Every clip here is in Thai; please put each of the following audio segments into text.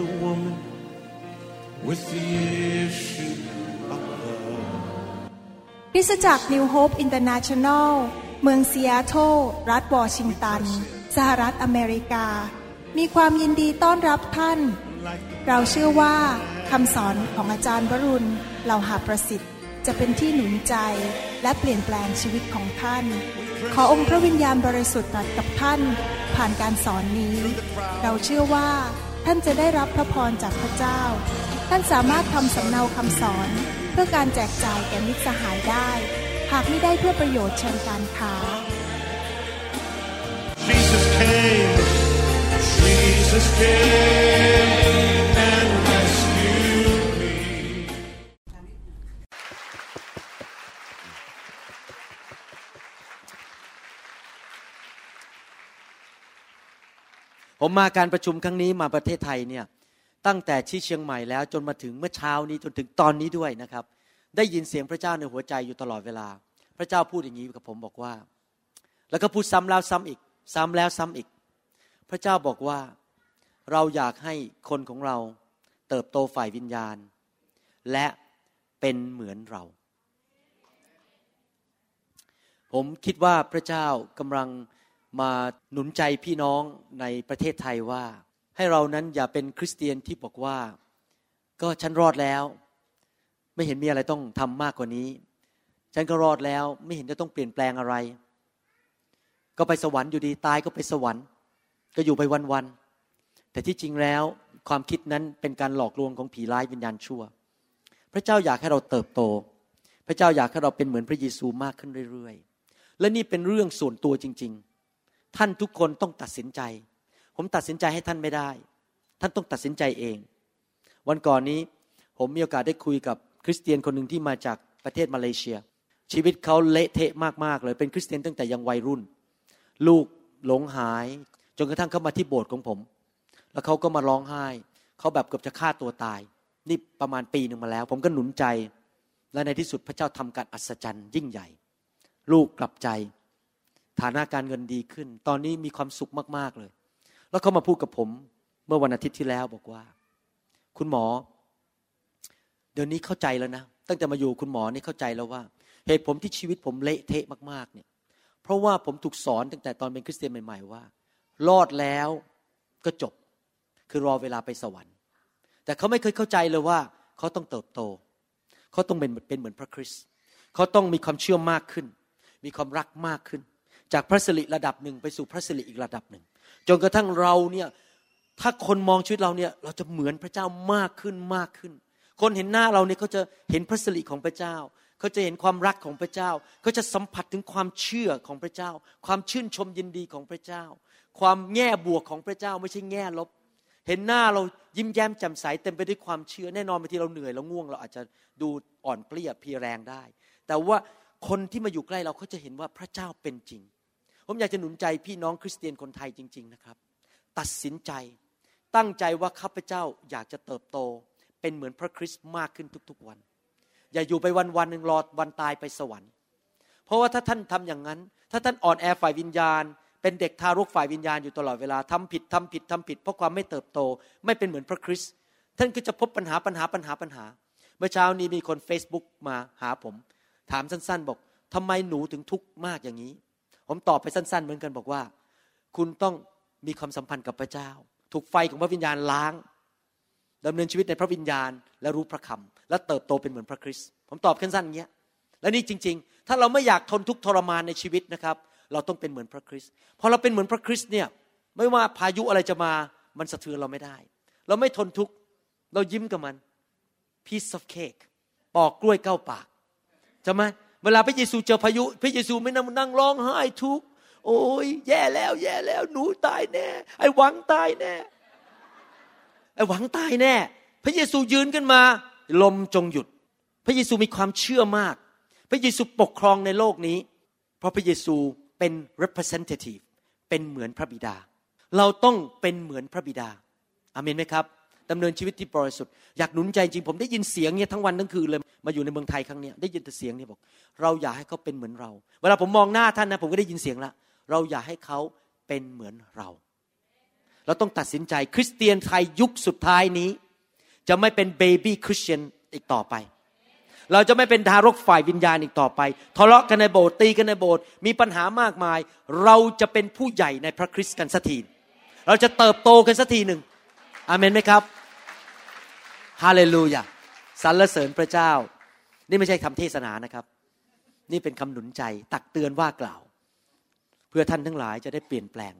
the woman with the issue of blood. คริสตจักร New Hope International เมืองซีแอตเทิลรัฐวอชิงตัน สหรัฐอเมริกา มีความยินดีต้อนรับท่าน เราเชื่อว่าคำสอนของอาจารย์วรุณเหล่าหาประสิทธิ์ จะเป็นที่หนุนใจและเปลี่ยนแปลงชีวิตของท่าน ขอองค์พระวิญญาณบริสุทธิ์ตรัสกับท่าน ผ่านการสอนนี้ เราเชื่อว่า ท่านจะได้รับพระพรจากพระเจ้า ท่านสามารถทำสำเนาคำสอน เพื่อการแจกจ่ายแก่มิตรสหายได้ หากไม่ได้เพื่อประโยชน์เชิงการค้า Jesus came, Jesus came ผมมาการประชุมครั้งนี้มาประเทศไทยเนี่ยตั้งแต่ที่เชียงใหม่แล้วจนมาถึงเมื่อเช้านี้จนถึงตอนนี้ด้วยนะครับ ได้ยินเสียงพระเจ้าในหัวใจอยู่ตลอดเวลา พระเจ้าพูดอย่างนี้กับผมบอกว่า แล้วก็พูดซ้ำแล้วซ้ำอีก ซ้ำแล้วซ้ำอีก พระเจ้าบอกว่าเราอยากให้คนของเราเติบโตฝ่ายวิญญาณ และเป็นเหมือนเรา ผมคิดว่าพระเจ้ากำลัง มาหนุนใจพี่น้องในประเทศไทยว่า ให้เรานั้นอย่าเป็นคริสเตียนที่บอกว่า ก็ฉันรอดแล้ว ไม่เห็นมีอะไรต้องทำมากกว่านี้ ฉันก็รอดแล้วไม่เห็นจะต้องเปลี่ยนแปลงอะไร ก็ไปสวรรค์อยู่ดีตายก็ไปสวรรค์ ก็อยู่ไปวันๆแต่ที่จริงแล้วความคิดนั้นเป็นการหลอกลวงของผีร้ายวิญญาณชั่ว พระเจ้าอยากให้เราเติบโต พระเจ้าอยากให้เราเป็นเหมือนพระเยซูมากขึ้นเรื่อยๆ และนี่เป็นเรื่องส่วนตัวจริง ๆ ท่านทุกคนต้องตัดสินใจ ผมตัดสินใจให้ท่านไม่ได้ ท่านต้องตัดสินใจเอง วันก่อนนี้ผมมีโอกาสได้คุยกับคริสเตียนคนหนึ่งที่มาจากประเทศมาเลเซีย ชีวิตเขาเละเทะมากๆเลยเป็นคริสเตียนตั้งแต่ยังวัยรุ่น ลูกหลงหาย จนกระทั่งเขามาที่โบสถ์ของผม แล้วเขาก็มาร้องไห้เขาแบบเกือบจะฆ่าตัวตาย นี่ประมาณปีหนึ่งมาแล้ว ผมก็หนุนใจ และในที่สุดพระเจ้าทำการอัศจรรย์ยิ่งใหญ่ ลูกกลับใจ ฐานะการเงินดีขึ้น ตอนนี้มีความสุขมาก ๆ เลย แล้วเขามาพูดกับผม เมื่อวันอาทิตย์ที่แล้วบอกว่า คุณหมอ เดี๋ยวนี้เข้าใจแล้วนะ ตั้งแต่มาอยู่คุณหมอนี่เข้าใจแล้วว่า เหตุผมที่ชีวิตผมเละเทะมาก ๆ เนี่ย เพราะว่าผมถูกสอนตั้งแต่ตอนเป็นคริสเตียนใหม่ ๆ ว่า รอดแล้วก็จบ คือรอเวลาไปสวรรค์ แต่เขาไม่เคยเข้าใจเลยว่า เขาต้องเติบโต เขาต้องเป็นเป็นเหมือนพระคริสต์เขาต้องมีความเชื่อมากขึ้น มีความรักมากขึ้น จากพระสิริระดับหนึ่งไปสู่พระสิริอีกระดับหนึ่ง จนกระทั่งเราเนี่ยถ้าคนมองชีวิตเราเนี่ยเราจะเหมือนพระเจ้ามากขึ้นมากขึ้น คนเห็นหน้าเราเนี่ยเขาจะเห็นพระสิริของพระเจ้าเขาจะเห็นความรักของพระเจ้าเขาจะสัมผัสถึงความเชื่อของพระเจ้า ความชื่นชมยินดีของพระเจ้า ความแง่บวกของพระเจ้าไม่ใช่แง่ลบ เห็นหน้าเรายิ้มแย้มแจ่มใสเต็มไปด้วยความเชื่อแน่นอนบางทีเราเหนื่อยเราง่วง เราอาจจะดูอ่อนเปลี้ยเพียแรงได้ แต่ว่าคนที่มาอยู่ใกล้เราเขาจะเห็นว่าพระเจ้าเป็นจริง ผมอยากจะหนุนใจพี่น้องคริสเตียนคนไทยจริง ๆนะครับ ตัดสินใจตั้งใจว่าข้าพเจ้าอยากจะเติบโต เป็นเหมือนพระคริสต์มากขึ้นทุกๆวัน อย่าอยู่ไปวันวันหนึ่งรอวันตายไปสวรรค์ เพราะว่าถ้าท่านทำอย่างนั้น ถ้าท่านอ่อนแอฝ่ายวิญญาณ เป็นเด็กทารกฝ่ายวิญญาณอยู่ตลอดเวลาทำผิดทำผิดทำผิด เพราะความไม่เติบโต ไม่เป็นเหมือนพระคริสต์ท่านก็จะพบปัญหาปัญหาปัญหาปัญหา เมื่อเช้านี้มีคน Facebook มาหาผม ถามสั้นๆ บอกทำไมหนูถึงทุกข์มากอย่างนี้ ผมตอบไปสั้น ๆ เหมือนกันบอกว่า คุณต้องมีความสัมพันธ์กับพระเจ้า ถูกไฟของพระวิญญาณล้างดำเนินชีวิตในพระวิญญาณ และรู้พระคำและเติบโตเป็นเหมือนพระคริสต์ผมตอบสั้นๆอย่างเงี้ยและนี่จริง ๆ ถ้าเราไม่อยากทนทุกข์ทรมานในชีวิตนะครับ เราต้องเป็นเหมือนพระคริสต์พอเราเป็นเหมือนพระคริสต์เนี่ยไม่ว่าพายุอะไรจะมามันสะเทือนเราไม่ได้ เราไม่ทนทุกข์เรายิ้มกับมัน piece of cake ปอกกล้วยเก้าปากใช่ไหม เวลาพระเยซูเจอพายุ พระเยซูไม่นั่งนั่งร้องไห้ทุก โอ้ยแย่แล้ว แย่แล้ว หนูตายแน่ ไอ้หวังตายแน่ ไอ้หวังตายแน่ พระเยซูยืนขึ้นมา ลมจงหยุด พระเยซูมีความเชื่อมาก พระเยซูปกครองในโลกนี้ เพราะพระเยซูเป็น representative เป็นเหมือนพระบิดา เราต้องเป็นเหมือนพระบิดาอาเมนไหมครับ ดำเนินชีวิตที่บริสุทธิ์อยากหนุนใจจริงผมได้ยินเสียงเนี่ยทั้งวันทั้งคืนเลยมาอยู่ในเมืองไทยครั้งเนี้ยได้ยินแต่เสียงนี่บอก เราอยากให้เขาเป็นเหมือนเรา เวลาผมมองหน้าท่านนะผมก็ได้ยินเสียงละเราอยากให้เขาเป็นเหมือนเรา เราต้องตัดสินใจคริสเตียนไทยยุคสุดท้ายนี้ จะไม่เป็นเบบี้คริสเตียนอีกต่อไปเราจะไม่เป็นทารกฝ่ายวิญญาณอีกต่อไป ทะเลาะกันในโบสถ์ตีกันในโบสถ์มีปัญหามากมาย เราจะเป็นผู้ใหญ่ในพระคริสต์กันสักที เราจะเติบโตกันสักทีหนึ่งอาเมนไหมครับ ฮาเลลูยาสรรเสริญพระเจ้า นี่ไม่ใช่คำเทศนานะครับ นี่เป็นคำหนุนใจตักเตือนว่ากล่าว เพื่อท่านทั้งหลายจะได้เปลี่ยนแปลง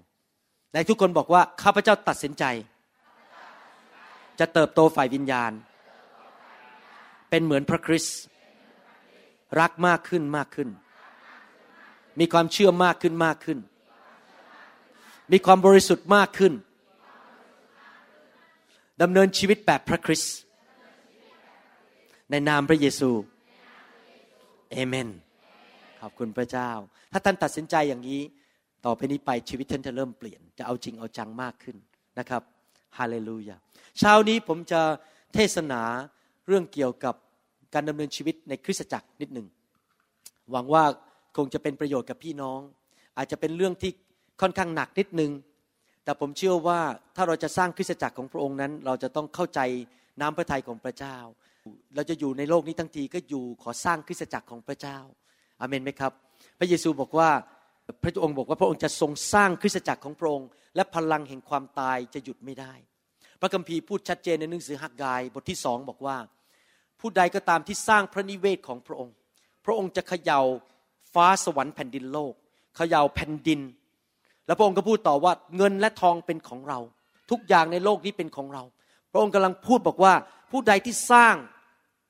ในทุกคนบอกว่าข้าพเจ้าตัดสินใจ จะเติบโตฝ่ายวิญญาณ เป็นเหมือนพระคริสต์รักมากขึ้นมากขึ้น มีความเชื่อมากขึ้นมากขึ้น มีความบริสุทธิ์มากขึ้นดำเนินชีวิตแบบพระคริสต์ ในนามพระเยซูเอเมน ขอบคุณพระเจ้า ถ้าท่านตัดสินใจอย่างนี้ ต่อไปนี้ไปชีวิตท่านจะเริ่มเปลี่ยน จะเอาจริงเอาจังมากขึ้นนะครับฮาเลลูยา เช้านี้ผมจะเทศนาเรื่องเกี่ยวกับการดำเนินชีวิตในคริสตจักรนิดหนึ่ง หวังว่าคงจะเป็นประโยชน์กับพี่น้อง อาจจะเป็นเรื่องที่ค่อนข้างหนักนิดนึง แต่ผมเชื่อว่าถ้าเราจะสร้างคริสตจักรของพระองค์นั้น เราจะต้องเข้าใจน้ำพระทัยของพระเจ้า เราจะอยู่ในโลกนี้ทั้งทีก็อยู่ขอสร้างคริสตจักรของพระเจ้าอาเมนไหมครับ พระเยซูบอกว่าพระองค์บอกว่าพระองค์จะทรงสร้างคริสตจักรของพระองค์ และพลังแห่งความตายจะหยุดไม่ได้ พระคัมภีร์พูดชัดเจนในหนังสือฮักกายบทที่สองบอกว่า ผู้ใดก็ตามที่สร้างพระนิเวศของพระองค์ พระองค์จะเขย่าฟ้าสวรรค์แผ่นดินโลกเขย่าแผ่นดิน แล้วพระองค์ก็พูดต่อว่าเงินและทองเป็นของเรา ทุกอย่างในโลกนี้เป็นของเรา พระองค์กำลังพูดบอกว่า ผู้ใดที่สร้าง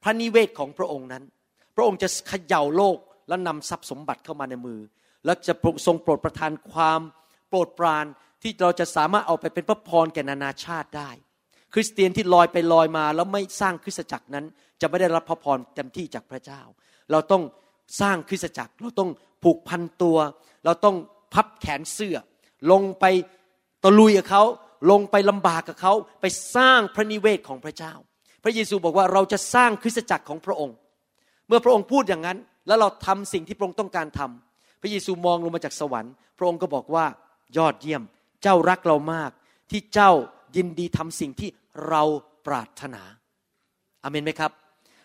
พระนิเวศของพระองค์นั้น พระองค์จะเขย่าโลกและนำทรัพย์สมบัติเข้ามาในมือ และจะทรงโปรดประทานความโปรดปรานที่เราจะสามารถเอาไปเป็นพระพรแก่นานาชาติได้ คริสเตียนที่ลอยไปลอยมาแล้วไม่สร้างคริสตจักรนั้น จะไม่ได้รับพระพรเต็มที่จากพระเจ้า เราต้องสร้างคริสตจักร เราต้องผูกพันตัว เราต้องพับแขนเสื้อ ลงไปตะลุยกับเขาลงไปลำบากกับเขาไปสร้างพระนิเวศของพระเจ้า พระเยซูบอกว่าเราจะสร้างคริสตจักรของพระองค์ เมื่อพระองค์พูดอย่างนั้น แล้วเราทำสิ่งที่พระองค์ต้องการทำพระเยซูมองลงมาจากสวรรค์ พระองค์ก็บอกว่ายอดเยี่ยม เจ้ารักเรามาก ที่เจ้ายินดีทำสิ่งที่เราปรารถนาอาเมนไหมครับ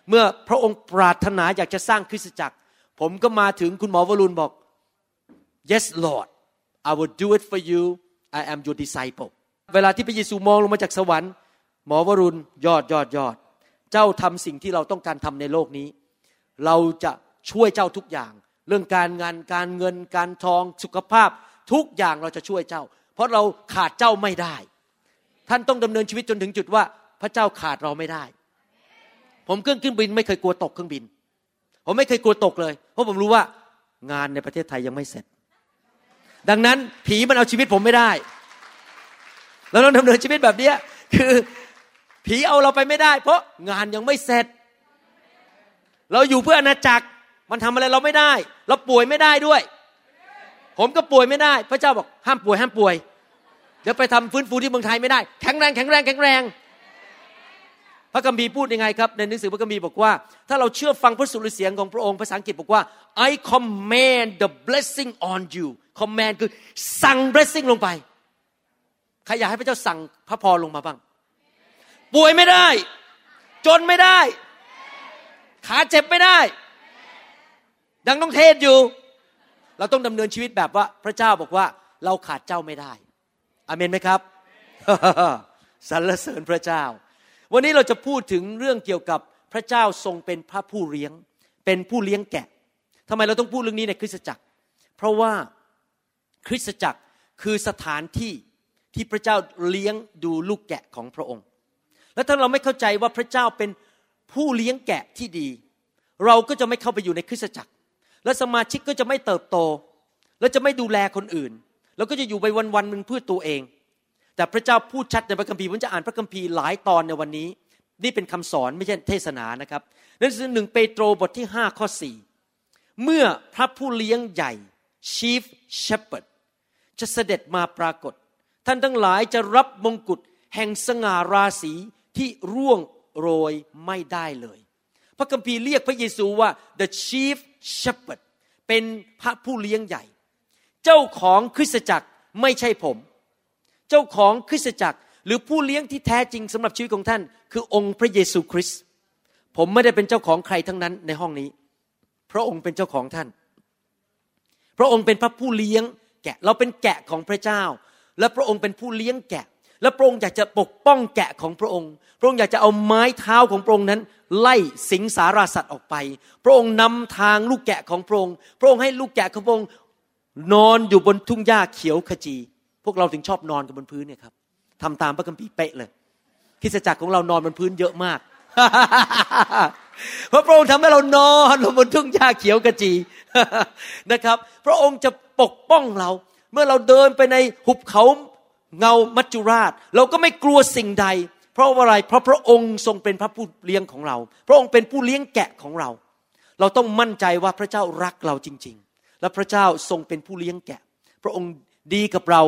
เมื่อพระองค์ปรารถนาอยากจะสร้างคริสตจักร ผมก็มาถึงคุณหมอวรุณบอก yes Lord I will do it for you I am your disciple เวลาที่พระเยซูมองลงมาจากสวรรค์ หมอวรุณยอดยอดยอด เจ้าทำสิ่งที่เราต้องการทำในโลกนี้ เราจะช่วยเจ้าทุกอย่าง เรื่องการงานการเงินการทองสุขภาพทุกอย่างเราจะช่วยเจ้า เพราะเราขาดเจ้าไม่ได้ ท่านต้องดำเนินชีวิตจนถึงจุดว่า พระเจ้าขาดเราไม่ได้ ผมขึ้นเครื่องบินไม่เคยกลัวตกเครื่องบิน ผมไม่เคยกลัวตกเลย เพราะผมรู้ว่างานในประเทศไทยยังไม่เสร็จ ดังนั้นผีมันเอาชีวิตผมไม่ได้เราต้องดำเนินชีวิตแบบนี้คือ ผีเอาเราไปไม่ได้ เพราะงานยังไม่เสร็จ เราอยู่เพื่ออาณาจักรมันทำอะไรเราไม่ได้ เราป่วยไม่ได้ด้วย ผมก็ป่วยไม่ได้ พระเจ้าบอกห้ามป่วยห้ามป่วย เดี๋ยวไปทำฟื้นฟูที่เมืองไทยไม่ได้ แข็งแรงแข็งแรงแข็งแรง พระกัมภีพูดยังไงครับ ในหนังสือพระกัมภีบอกว่า ถ้าเราเชื่อฟังพระสุรเสียงของพระองค์ภาษาอังกฤษบอกว่า I command the blessing on you command คือสั่ง blessing ลงไป ใครอยากให้พระเจ้าสั่งพระพรลงมาบ้าง ป่วยไม่ได้ จนไม่ได้ ขาเจ็บไม่ได้ ดังต้องเทศอยู่ เราต้องดำเนินชีวิตแบบว่า พระเจ้าบอกว่า เราขาดเจ้าไม่ได้อเมนไหมครับสรรเสริญพระเจ้า วันนี้เราจะพูดถึงเรื่องเกี่ยวกับพระเจ้าทรงเป็นพระผู้เลี้ยง เป็นผู้เลี้ยงแกะทำไมเราต้องพูดเรื่องนี้ในคริสตจักร เพราะว่าคริสตจักรคือสถานที่ที่พระเจ้าเลี้ยงดูลูกแกะของพระองค์ และถ้าเราไม่เข้าใจว่าพระเจ้าเป็นผู้เลี้ยงแกะที่ดี เราก็จะไม่เข้าไปอยู่ในคริสตจักร และสมาชิกก็จะไม่เติบโต และจะไม่ดูแลคนอื่น แล้วก็จะอยู่ไปวันๆหนึ่งเพื่อตัวเอง แต่พระเจ้าพูดชัดในพระคัมภีร์ผมจะอ่านพระคัมภีร์หลายตอนในวันนี้ นี่เป็นคำสอนไม่ใช่เทศนานะครับนั่นคือหนึ่งเปโตรบทที่ห้าข้อสี่เมื่อพระผู้เลี้ยงใหญ่ chief shepherd จะเสด็จมาปรากฏ ท่านทั้งหลายจะรับมงกุฎแห่งสง่าราศี ที่ร่วงโรยไม่ได้เลย พระคัมภีร์เรียกพระเยซูว่า the chief shepherd เป็นพระผู้เลี้ยงใหญ่ เจ้าของคริสตจักรไม่ใช่ผม เจ้าของคริสตจักรหรือผู้เลี้ยงที่แท้จริงสำหรับชีวิตของท่าน คือองค์พระเยซูคริสต์ผมไม่ได้เป็นเจ้าของใครทั้งนั้นในห้องนี้ พระองค์เป็นเจ้าของท่าน พระองค์เป็นพระผู้เลี้ยงแกะเราเป็นแกะของพระเจ้า และพระองค์เป็นผู้เลี้ยงแกะ และพระองค์อยากจะปกป้องแกะของพระองค์ พระองค์อยากจะเอาไม้เท้าของพระองค์นั้น ไล่สิงสาราสัตว์ออกไป พระองค์นำทางลูกแกะของพระองค์ พระองค์ให้ลูกแกะของพระองค์นอนอยู่บนทุ่งหญ้าเขียวขจี พวกเราถึงชอบนอนกันบนพื้นเนี่ยครับทำตามพระคัมภีร์เป๊ะเลยคริสตจักรของเรานอนบนพื้นเยอะมากเพราะพระองค์ทำให้เรานอนลงบนทุ่งหญ้าเขียวกระจีนะครับ พระองค์จะปกป้องเรา เมื่อเราเดินไปในหุบเขา เงามัจจุราช เราก็ไม่กลัวสิ่งใด เพราะอะไรเพราะพระองค์ทรงเป็นพระผู้เลี้ยงของเรา พระองค์เป็นผู้เลี้ยงแกะของเรา เราต้องมั่นใจว่าพระเจ้ารักเราจริง ๆ และพระเจ้าทรงเป็นผู้เลี้ยงแกะ พระองค์ดีกับเรา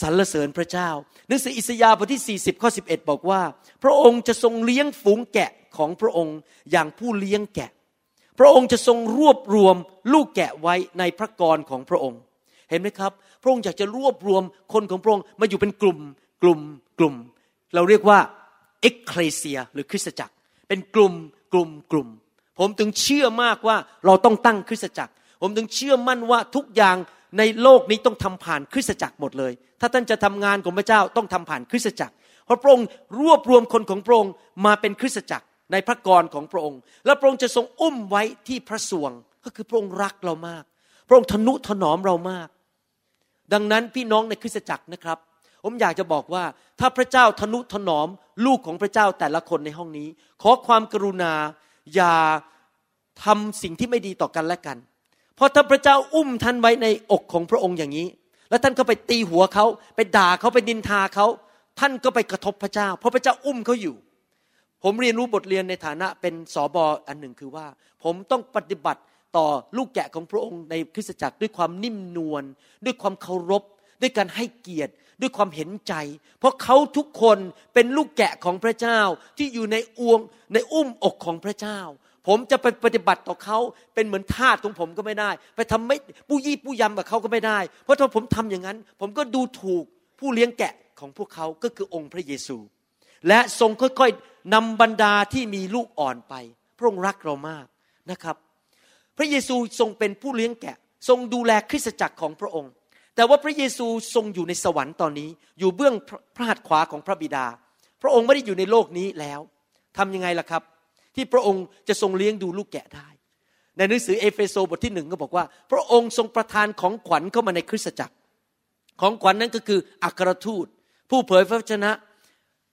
สรรเสริญพระเจ้าหนังสืออิสยาห์บทที่ 40 ข้อ 11 บอกว่า พระองค์จะทรงเลี้ยงฝูงแกะของพระองค์อย่างผู้เลี้ยงแกะ พระองค์จะทรงรวบรวมลูกแกะไว้ในพระกรของพระองค์ เห็นไหมครับ พระองค์อยากจะรวบรวมคนของพระองค์มาอยู่เป็นกลุ่มกลุ่มกลุ่ม เราเรียกว่าเอ็กเคลเซียหรือคริสตจักร เป็นกลุ่มกลุ่มกลุ่ม ผมถึงเชื่อมากว่าเราต้องตั้งคริสตจักร ผมถึงเชื่อมั่นว่าทุกอย่างในโลกนี้ต้องทำผ่านคริสตจักรหมดเลย ถ้าท่านจะทำงานของพระเจ้าต้องทำผ่านคริสตจักร เพราะพระองค์รวบรวมคนของพระองค์มาเป็นคริสตจักรในพระกรของพระองค์ และพระองค์จะทรงอุ้มไว้ที่พระสวง ก็คือพระองค์รักเรามาก พระองค์ทนุถนอมเรามาก ดังนั้นพี่น้องในคริสตจักรนะครับ ผมอยากจะบอกว่าถ้าพระเจ้าทนุถนอมลูกของพระเจ้าแต่ละคนในห้องนี้ ขอความกรุณาอย่าทำสิ่งที่ไม่ดีต่อกันและกัน เพราะถ้าพระเจ้าอุ้มท่านไว้ในอกของพระองค์อย่างนี้ แล้วท่านก็ไปตีหัวเขาไปด่าเขาไปดินทาเขาท่านก็ไปกระทบพระเจ้า เพราะพระเจ้าอุ้มเขาอยู่ ผมเรียนรู้บทเรียนในฐานะเป็นสอบออันหนึ่งคือว่า ผมต้องปฏิบัติ ต่อลูกแกะของพระองค์ในคริสตจักรด้วยความนิ่มนวลด้วยความเคารพ ด้วยการให้เกียรติ ด้วยความเห็นใจ เพราะเขาทุกคนเป็นลูกแกะของพระเจ้าที่อยู่ในอวงในอุ้มอกของพระเจ้า ผมจะไปปฏิบัติต่อเขาเป็นเหมือนทาสของผมก็ไม่ได้ ไปทำไม่ปู้ยี่ปู้ยำกับเขาก็ไม่ได้ เพราะถ้าผมทำอย่างนั้น ผมก็ดูถูกผู้เลี้ยงแกะของพวกเขาก็คือองค์พระเยซู และทรงค่อยๆนำบรรดาที่มีลูกอ่อนไป พระองค์รักเรามากนะครับ พระเยซูทรงเป็นผู้เลี้ยงแกะ ทรงดูแลคริสตจักรของพระองค์ แต่ว่าพระเยซูทรงอยู่ในสวรรค์ตอนนี้ อยู่เบื้องพระหัตถ์ขวาของพระบิดา พระองค์ไม่ได้อยู่ในโลกนี้แล้วทำยังไงล่ะครับ ที่พระองค์จะทรงเลี้ยงดูลูกแกะได้ ในหนังสือเอเฟโซบทที่หนึ่งก็บอกว่า พระองค์ทรงประทานของขวัญเข้ามาในคริสตจักร ของขวัญนนั้นก็คืออัครทูต ผู้เผยพระวจนะ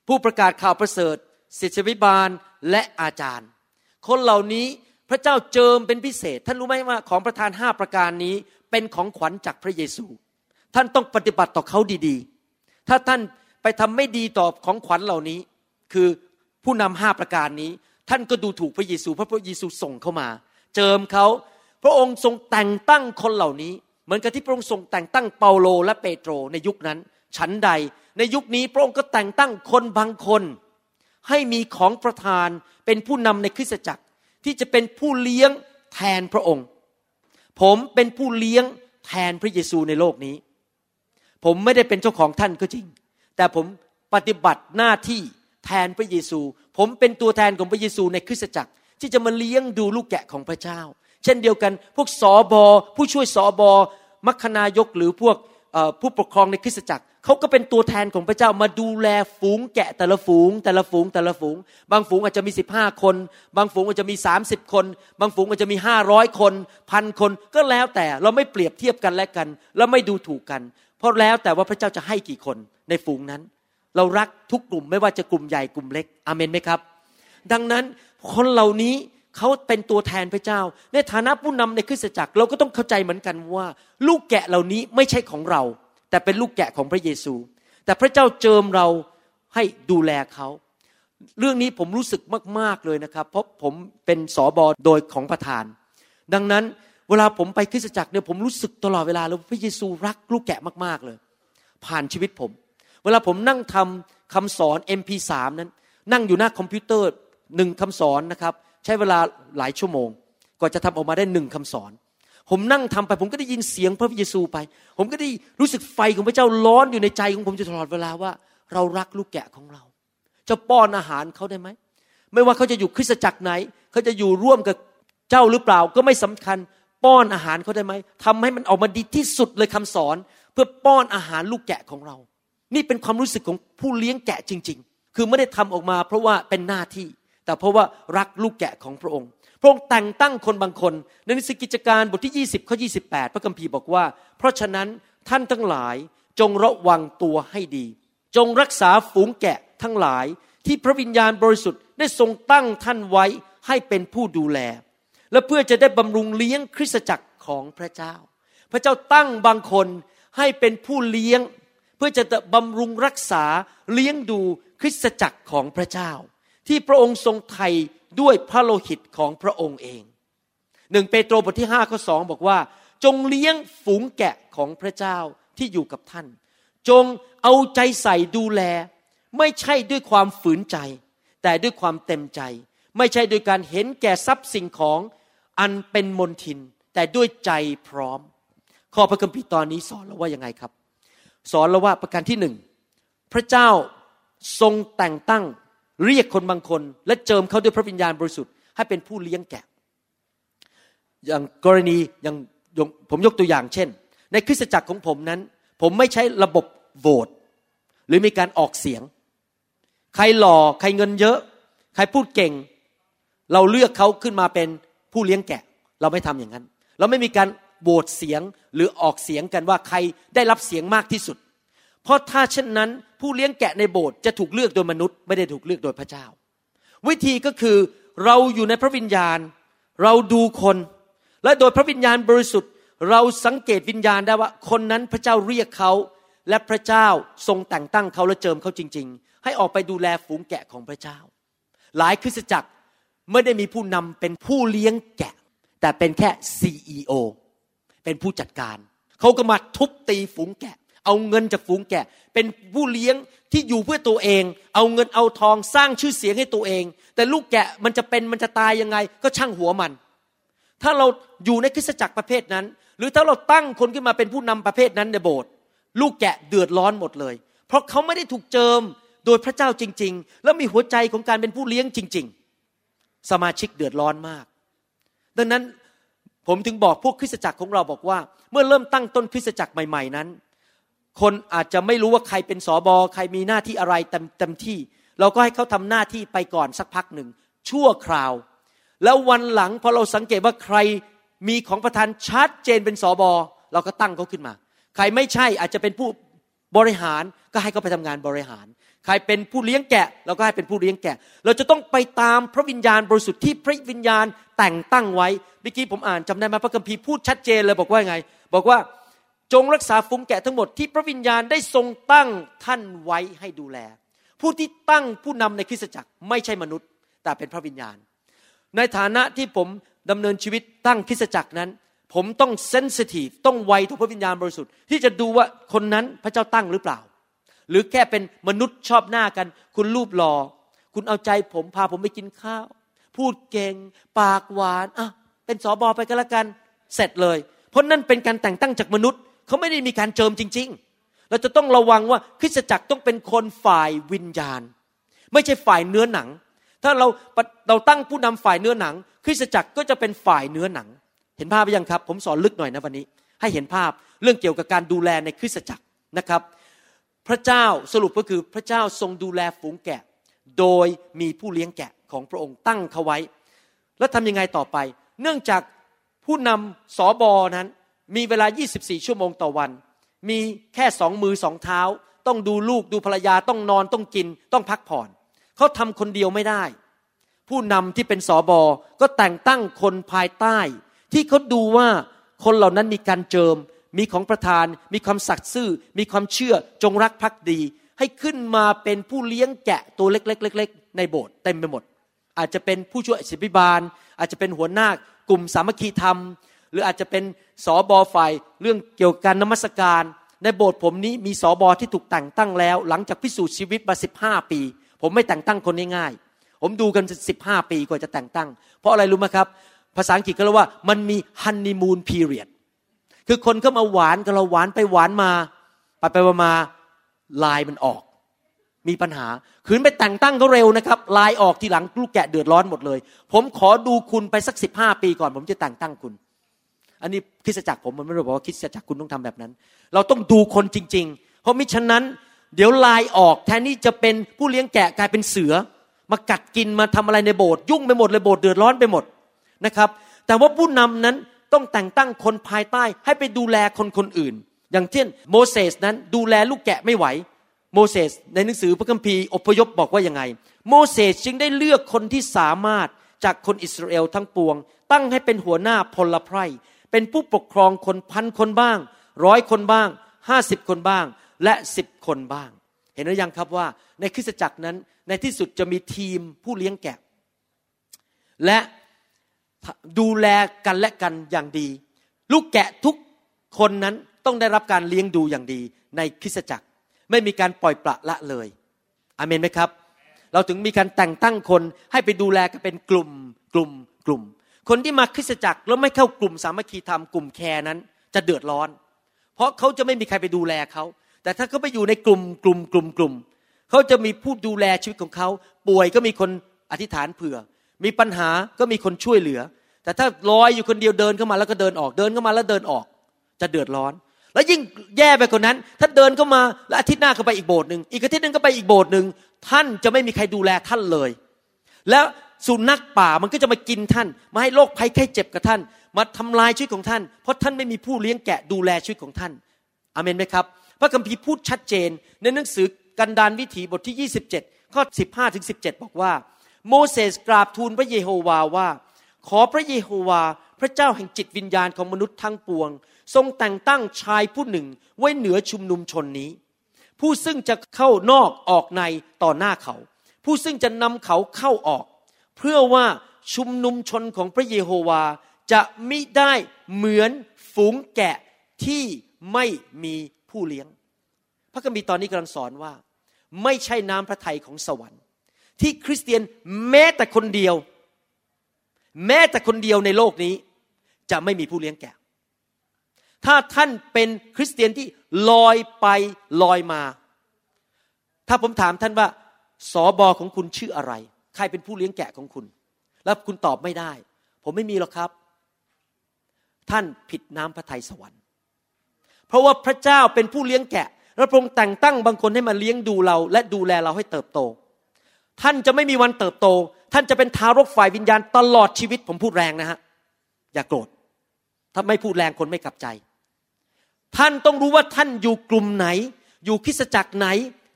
ผู้ประกาศข่าวประเสริฐศิษยวิบาลและอาจารย์ คนเหล่านี้ พระเจ้าเจิมเป็นพิเศษ ท่านรู้ไหมว่าของประทานห้าประการนี้เป็นของขวัญจากพระเยซู ท่านต้องปฏิบัติต่อเขาดีๆ ถ้าท่านไปทำไม่ดีต่อของขวัญเหล่านี้ คือผู้นำห้าประการนี้ ท่านก็ดูถูกพระเยซูเพราะพระเยซูส่งเข้ามา เจิมเขาพระองค์ทรงแต่งตั้งคนเหล่านี้ เหมือนกับที่พระองค์ทรงแต่งตั้งเปาโลและเปโตรในยุคนั้นฉันใด ในยุคนี้พระองค์ก็แต่งตั้งคนบางคน ให้มีของประทานเป็นผู้นำในคริสตจักร ที่จะเป็นผู้เลี้ยงแทนพระองค์ ผมเป็นผู้เลี้ยงแทนพระเยซูในโลกนี้ ผมไม่ได้เป็นเจ้าของท่านก็จริง แต่ผมปฏิบัติหน้าที่แทนพระเยซู ผมเป็นตัวแทนของพระเยซูในคริสตจักร ที่จะมาเลี้ยงดูลูกแกะของพระเจ้า เช่นเดียวกัน พวกสอบอผู้ช่วยสอบอมัคคณายกหรือพวก ผู้ปกครองในคริสตจักรเขาก็เป็นตัวแทนของพระเจ้ามาดูแลฝูงแกะแต่ละฝูง แต่ละฝูงแต่ละฝูง บางฝูงอาจจะมีสิบห้าคน บางฝูงอาจจะมีสามสิบคน บางฝูงอาจจะมีห้าร้อยคนพันคนก็แล้วแต่เราไม่เปรียบเทียบกันและกัน แล้วไม่ดูถูกกัน เพราะแล้วแต่ว่าพระเจ้าจะให้กี่คนในฝูงนั้น เรารักทุกกลุ่มไม่ว่าจะกลุ่มใหญ่กลุ่มเล็กอเมนไหมครับ ดังนั้นคนเหล่านี้ เขาเป็นตัวแทนพระเจ้า ในฐานะผู้นำในคริสตจักรเราก็ต้องเข้าใจเหมือนกันว่า ลูกแกะเหล่านี้ไม่ใช่ของเรา แต่เป็นลูกแกะของพระเยซู แต่พระเจ้าเจิมเราให้ดูแลเขาเรื่องนี้ผมรู้สึกมาก ๆ เลยนะครับ เพราะผมเป็นสอบอโดยของประธาน ดังนั้นเวลาผมไปคริสตจักรเนี่ยผมรู้สึกตลอดเวลาเลยพระเยซูรักลูกแกะมากๆเลย ผ่านชีวิตผม เวลาผมนั่งทำคำสอน MP3 นั้น นั่งอยู่หน้าคอมพิวเตอร์หนึ่งคำสอนนะครับ ใช้เวลาหลายชั่วโมงกว่าจะทำออกมาได้หนึ่งคำสอน ผมนั่งทำไป ผมก็ได้ยินเสียงพระเยซูไป ผมก็ได้รู้สึกไฟของพระเจ้าร้อนอยู่ในใจของผมอยู่ตลอดเวลาว่า เรารักลูกแกะของเรา จะป้อนอาหารเขาได้ไหมไม่ว่าเขาจะอยู่คริสตจักรไหน เขาจะอยู่ร่วมกับเจ้าหรือเปล่าก็ไม่สำคัญ ป้อนอาหารเขาได้ไหมทำให้มันออกมาดีที่สุดเลยคำสอน เพื่อป้อนอาหารลูกแกะของเรา นี่เป็นความรู้สึกของผู้เลี้ยงแกะจริง ๆ คือไม่ได้ทำออกมา เพราะว่าเป็นหน้าที่ แต่เพราะว่ารักลูกแกะของพระองค์ พระองค์แต่งตั้งคนบางคนในหนังสือกิจการบทที่ 20ข้อ28 พระคัมภีร์บอกว่า เพราะฉะนั้นท่านทั้งหลายจงระวังตัวให้ดี จงรักษาฝูงแกะทั้งหลายที่พระวิญญาณบริสุทธิ์ได้ทรงตั้งท่านไว้ให้เป็นผู้ดูแล และเพื่อจะได้บำรุงเลี้ยงคริสตจักรของพระเจ้า พระเจ้าตั้งบางคนให้เป็นผู้เลี้ยง เพื่อจะบำรุงรักษาเลี้ยงดูคริสตจักรของพระเจ้า ที่พระองค์ทรงไถ่ด้วยพระโลหิตของพระองค์เองหนึ่งเปโตรบทที่5ข้อ2บอกว่า จงเลี้ยงฝูงแกะของพระเจ้าที่อยู่กับท่าน จงเอาใจใส่ดูแล ไม่ใช่ด้วยความฝืนใจ แต่ด้วยความเต็มใจ ไม่ใช่โดยการเห็นแก่ทรัพย์สิ่งของอันเป็นมนทิน แต่ด้วยใจพร้อม ข้อพระคัมภีร์ตอนนี้สอนเราว่ายังไงครับ สอนเราว่าประการที่หนึ่งพระเจ้าทรงแต่งตั้ง เรียกคนบางคน และเจิมเขาด้วยพระวิญญาณบริสุทธิ์ให้เป็นผู้เลี้ยงแกะ อย่างกรณีอย่างผมยกตัวอย่างเช่น ในคริสตจักรของผมนั้น ผมไม่ใช้ระบบโหวตหรือมีการออกเสียง ใครหล่อใครเงินเยอะ ใครพูดเก่ง เราเลือกเขาขึ้นมาเป็นผู้เลี้ยงแกะ เราไม่ทำอย่างนั้น เราไม่มีการโหวตเสียงหรือออกเสียงกันว่าใครได้รับเสียงมากที่สุด เพราะถ้าเช่นนั้น ผู้เลี้ยงแกะในโบสถ์จะถูกเลือกโดยมนุษย์ไม่ได้ถูกเลือกโดยพระเจ้า วิธีก็คือเราอยู่ในพระวิญญาณ เราดูคน และโดยพระวิญญาณบริสุทธิ์ เราสังเกตวิญญาณได้ว่า คนนั้นพระเจ้าเรียกเขาและพระเจ้าทรงแต่งตั้งเขาและเจิมเขาจริง ๆ ให้ออกไปดูแลฝูงแกะของพระเจ้า หลายคริสตจักรไม่ได้มีผู้นำเป็นผู้เลี้ยงแกะ แต่เป็นแค่ CEO เป็นผู้จัดการ เขาก็มาทุบตีฝูงแกะ เอาเงินจากฝูงแกะ เป็นผู้เลี้ยงที่อยู่เพื่อตัวเอง เอาเงินเอาทองสร้างชื่อเสียงให้ตัวเอง แต่ลูกแกะมันจะเป็นมันจะตายยังไง ก็ช่างหัวมัน ถ้าเราอยู่ในคริสตจักรประเภทนั้น หรือถ้าเราตั้งคนขึ้นมาเป็นผู้นำประเภทนั้นในโบสถ์ลูกแกะเดือดร้อนหมดเลย เพราะเขาไม่ได้ถูกเจิมโดยพระเจ้าจริง ๆ แล้วมีหัวใจของการเป็นผู้เลี้ยงจริง ๆ สมาชิกเดือดร้อนมาก ดังนั้นผมถึงบอกพวกคริสตจักรของเราบอกว่า เมื่อเริ่มตั้งต้นคริสตจักรใหม่ ๆ นั้น คนอาจจะไม่รู้ว่าใครเป็นสอบอใครมีหน้าที่อะไรเต็มเต็มที่ เราก็ให้เขาทำหน้าที่ไปก่อนสักพักหนึ่ง ชั่วคราว แล้ววันหลังพอเราสังเกตว่าใครมีของประธานชัดเจนเป็นสอบอเราก็ตั้งเขาขึ้นมา ใครไม่ใช่อาจจะเป็นผู้บริหารก็ให้เขาไปทำงานบริหาร ใครเป็นผู้เลี้ยงแกะ เราก็ให้เป็นผู้เลี้ยงแกะ เราจะต้องไปตามพระวิญญาณบริสุทธิ์ที่พระวิญญาณแต่งตั้งไว้เมื่อกี้ผมอ่านจำได้ไหมพระคัมภีร์พูดชัดเจนเลยบอกว่าไง บอกว่า จงรักษาฝูงแกะทั้งหมดที่พระวิญญาณได้ทรงตั้งท่านไว้ให้ดูแล ผู้ที่ตั้งผู้นำในคริสตจักรไม่ใช่มนุษย์ แต่เป็นพระวิญญาณ ในฐานะที่ผมดำเนินชีวิตตั้งคริสตจักรนั้น ผมต้องเซนซิทีฟต้องไวต่อพระวิญญาณบริสุทธิ์ที่จะดูว่าคนนั้นพระเจ้าตั้งหรือเปล่า หรือแค่เป็นมนุษย์ชอบหน้ากัน คุณรูปหลอ่อคุณเอาใจผมพาผมไปกินข้าว พูดเก่ง ปากหวานอะเป็นสอบอไปก็แล้วกันเสร็จเลย เพราะนั่นเป็นการแต่งตั้งจากมนุษย์ เขาไม่ได้มีการเจิมจริง ๆ เราจะต้องระวังว่าคริสตจักรต้องเป็นคนฝ่ายวิญญาณ ไม่ใช่ฝ่ายเนื้อหนัง ถ้าเราเราตั้งผู้นำฝ่ายเนื้อหนัง คริสตจักรก็จะเป็นฝ่ายเนื้อหนัง เห็นภาพไหมยังครับ ผมสอนลึกหน่อยนะวันนี้ ให้เห็นภาพเรื่องเกี่ยวกับการดูแลในคริสตจักรนะครับ พระเจ้าสรุปก็คือพระเจ้าทรงดูแลฝูงแกะ โดยมีผู้เลี้ยงแกะของพระองค์ตั้งเขาไว้ แล้วทำยังไงต่อไป เนื่องจากผู้นำสอบอนั้น มีเวลา 24 ชั่วโมงต่อวัน มีแค่สองมือสองเท้า ต้องดูลูกดูภรรยาต้องนอนต้องกิน ต้องพักผ่อน เขาทำคนเดียวไม่ได้ ผู้นำที่เป็นสอบอก็แต่งตั้งคนภายใต้ ที่เขาดูว่าคนเหล่านั้นมีการเจิม มีของประทาน มีความศักดิ์ซื่อ มีความเชื่อจงรักภักดี ให้ขึ้นมาเป็นผู้เลี้ยงแกะตัวเล็กๆในโบสถ์เต็มไปหมด อาจจะเป็นผู้ช่วยศิบิบาล อาจจะเป็นหัวหน้ากลุ่มสามัคคีธรรม หรืออาจจะเป็น สอบอฝ่ายเรื่องเกี่ยวกับนมัสการ ในโบสถ์ผมนี้มีสอบอที่ถูกแต่งตั้งแล้ว หลังจากพิสูจน์ชีวิตมาสิบห้าปี ผมไม่แต่งตั้งคนง่ายๆผมดูกันสิบห้าปีกว่าจะแต่งตั้ง เพราะอะไรรู้ไหมครับ ภาษาอังกฤษก็เรียกว่ามันมีฮันนีมูนพีเรียดคือคนก็มาหวานกับเราหวานไปหวานมา ไปไปมาลายมันออก มีปัญหาขืนไปแต่งตั้งก็เร็วนะครับ ลายออกทีหลังลูกแกะเดือดร้อนหมดเลย ผมขอดูคุณไปสักสิบห้าปีก่อน ผมจะแต่งตั้งคุณ อันนี้คริสตจักรผมมันไม่ได้บอกว่าคริสตจักรคุณต้องทำแบบนั้น เราต้องดูคนจริง ๆ เพราะมิฉะนั้น เดี๋ยวลายออกแทนที่จะเป็นผู้เลี้ยงแกะกลายเป็นเสือ มากัดกินมาทำอะไรในโบสถ์ยุ่งไปหมดเลยโบสถ์เดือดร้อนไปหมดนะครับ แต่ว่าผู้นำนั้นต้องแต่งตั้งคนภายใต้ให้ไปดูแลคนคนอื่น อย่างเช่น โมเสสนั้นดูแลลูกแกะไม่ไหว โมเสสในหนังสือพระคัมภีร์อพยพบอกว่ายังไง โมเสสจึงได้เลือกคนที่สามารถจากคนอิสราเอลทั้งปวง ตั้งให้เป็นหัวหน้าพลไพร เป็นผู้ปกครองคนพันคนบ้างร้อยคนบ้างห้าสิบคนบ้าง และสิบคนบ้าง เห็นหรือยังครับว่า ในคริสตจักรนั้นในที่สุดจะมีทีมผู้เลี้ยงแกะ และดูแลกันและกันอย่างดี ลูกแกะทุกคนนั้นต้องได้รับการเลี้ยงดูอย่างดีในคริสตจักร ไม่มีการปล่อยปละละเลยอเมนไหมครับ เราถึงมีการแต่งตั้งคนให้ไปดูแลกันเป็นกลุ่มกลุ่มกลุ่ม คนที่มาคริสตจักรแล้วไม่เข้ากลุ่มสามัคคีธรรมกลุ่มแคร์นั้น จะเดือดร้อน เพราะเขาจะไม่มีใครไปดูแลเขา แต่ถ้าเขาไปอยู่ในกลุ่มกลุ่มกลุ่มกลุ่มเขาจะมีผู้ดูแลชีวิตของเขา ป่วยก็มีคนอธิษฐานเผื่อ มีปัญหาก็มีคนช่วยเหลือ แต่ถ้าลอยอยู่คนเดียวเดินเข้ามาแล้วก็เดินออกเดินเข้ามาแล้วเดินออก จะเดือดร้อน แล้วยิ่งแย่ไปกว่านั้น ถ้าเดินเข้ามาแล้วอาทิตย์หน้าก็ไปอีกโบสถ์หนึ่งอีกอาทิตย์หนึ่งก็ไปอีกโบสถ์หนึ่งท่านจะไม่มีใครดูแลท่านเลย แล้ว สุนัขป่ามันก็จะมากินท่าน มาให้โรคภัยไข้เจ็บกับท่าน มาทำลายชีวิตของท่าน เพราะท่านไม่มีผู้เลี้ยงแกะดูแลชีวิตของท่านอเมนไหมครับ พระคัมภีร์พูดชัดเจน ในหนังสือกันดารวิถีบทที่ 27 ข้อ 15ถึง17 บอกว่า โมเสสกราบทูลพระเยโฮวาว่า ขอพระเยโฮวา พระเจ้าแห่งจิตวิญญาณของมนุษย์ทั้งปวง ทรงแต่งตั้งชายผู้หนึ่งไว้เหนือชุมนุมชนนี้ ผู้ซึ่งจะเข้านอกออกในต่อหน้าเขา ผู้ซึ่งจะนำเขาเข้าออก เพื่อว่าชุมนุมชนของพระเยโฮวาจะมิได้เหมือนฝูงแกะที่ไม่มีผู้เลี้ยง พระคัมภีร์ตอนนี้กำลังสอนว่า ไม่ใช่น้ำพระทัยของสวรรค์ ที่คริสเตียนแม้แต่คนเดียว แม้แต่คนเดียวในโลกนี้ จะไม่มีผู้เลี้ยงแกะ ถ้าท่านเป็นคริสเตียนที่ลอยไปลอยมา ถ้าผมถามท่านว่าสอบอของคุณชื่ออะไร ครเป็นผู้เลี้ยงแกะของคุณ แล้วคุณตอบไม่ได้ ผมไม่มีหรอกครับ ท่านผิดน้ำพระทัยสวรรค์ เพราะว่าพระเจ้าเป็นผู้เลี้ยงแกะ และพระองค์แต่งตั้งบางคนให้มาเลี้ยงดูเรา และดูแลเราให้เติบโต ท่านจะไม่มีวันเติบโต ท่านจะเป็นทารกฝ่ายวิญญาณตลอดชีวิตผมพูดแรงนะฮะอย่ากโกรธถ้าไม่พูดแรงคนไม่กลับใจ ท่านต้องรู้ว่าท่านอยู่กลุ่มไหน อยู่คริสจักรไหน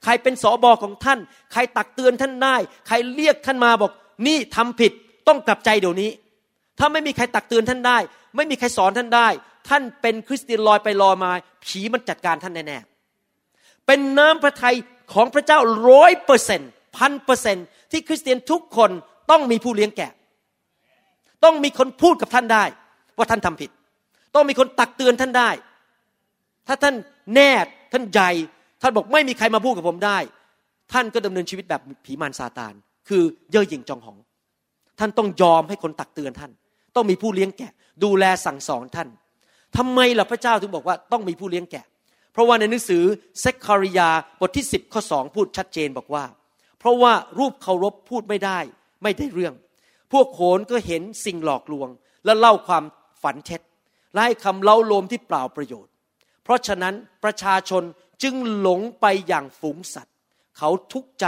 ใครเป็นสอบอของท่าน ใครตักเตือนท่านได้ ใครเรียกท่านมาบอก นี่ทำผิดต้องกลับใจเดี๋ยวนี้ ถ้าไม่มีใครตักเตือนท่านได้ ไม่มีใครสอนท่านได้ ท่านเป็นคริสเตียนลอยไปลอยมา ผีมันจัดการท่านแน่ๆเป็นน้ำพระทัยของพระเจ้าร้อยเปอร์เซ็นต์พันเปอร์เซ็นต์ที่คริสเตียนทุกคนต้องมีผู้เลี้ยงแกะ ต้องมีคนพูดกับท่านได้ ว่าท่านทำผิด ต้องมีคนตักเตือนท่านได้ ถ้าท่านแน่ท่านใหญ่ ท่านบอกไม่มีใครมาพูดกับผมได้ ท่านก็ดำเนินชีวิตแบบผีมารซาตาน คือเย่อหยิ่งจองหอง ท่านต้องยอมให้คนตักเตือนท่าน ต้องมีผู้เลี้ยงแกะ ดูแลสั่งสอนท่านทำไมล่ะพระเจ้าถึงบอกว่าต้องมีผู้เลี้ยงแกะ เพราะว่าในหนังสือเซคคาริยาบทที่ 10ข้อ2พูดชัดเจนบอกว่า เพราะว่ารูปเคารพพูดไม่ได้ ไม่ได้เรื่อง พวกโขนก็เห็นสิ่งหลอกลวง และเล่าความฝันเท็จและให้คำเล่าโลมที่เปล่าประโยชน์ เพราะฉะนั้นประชาชน จึงหลงไปอย่างฝูงสัตว์ เขาทุกข์ใจ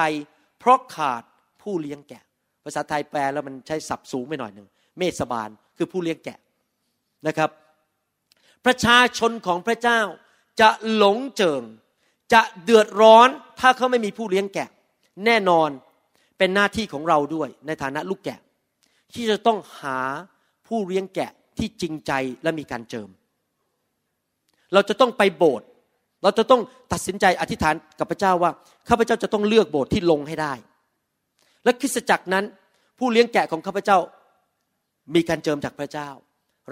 เพราะขาดผู้เลี้ยงแกะ ภาษาไทยแปลแล้วมันใช้สับสูงไปหน่อยหนึ่งเมสบาลคือผู้เลี้ยงแกะนะครับ ประชาชนของพระเจ้าจะหลงเจิง จะเดือดร้อนถ้าเขาไม่มีผู้เลี้ยงแกะ แน่นอนเป็นหน้าที่ของเราด้วยในฐานะลูกแกะ ที่จะต้องหาผู้เลี้ยงแกะที่จริงใจและมีการเจิม เราจะต้องไปโบสถ์ เราจะต้องตัดสินใจอธิษฐานกับพระเจ้าว่าข้าพเจ้าจะต้องเลือกโบสถ์ที่ลงให้ได้ และคริสตจักรนั้น ผู้เลี้ยงแกะของข้าพเจ้า มีการเจิมจากพระเจ้า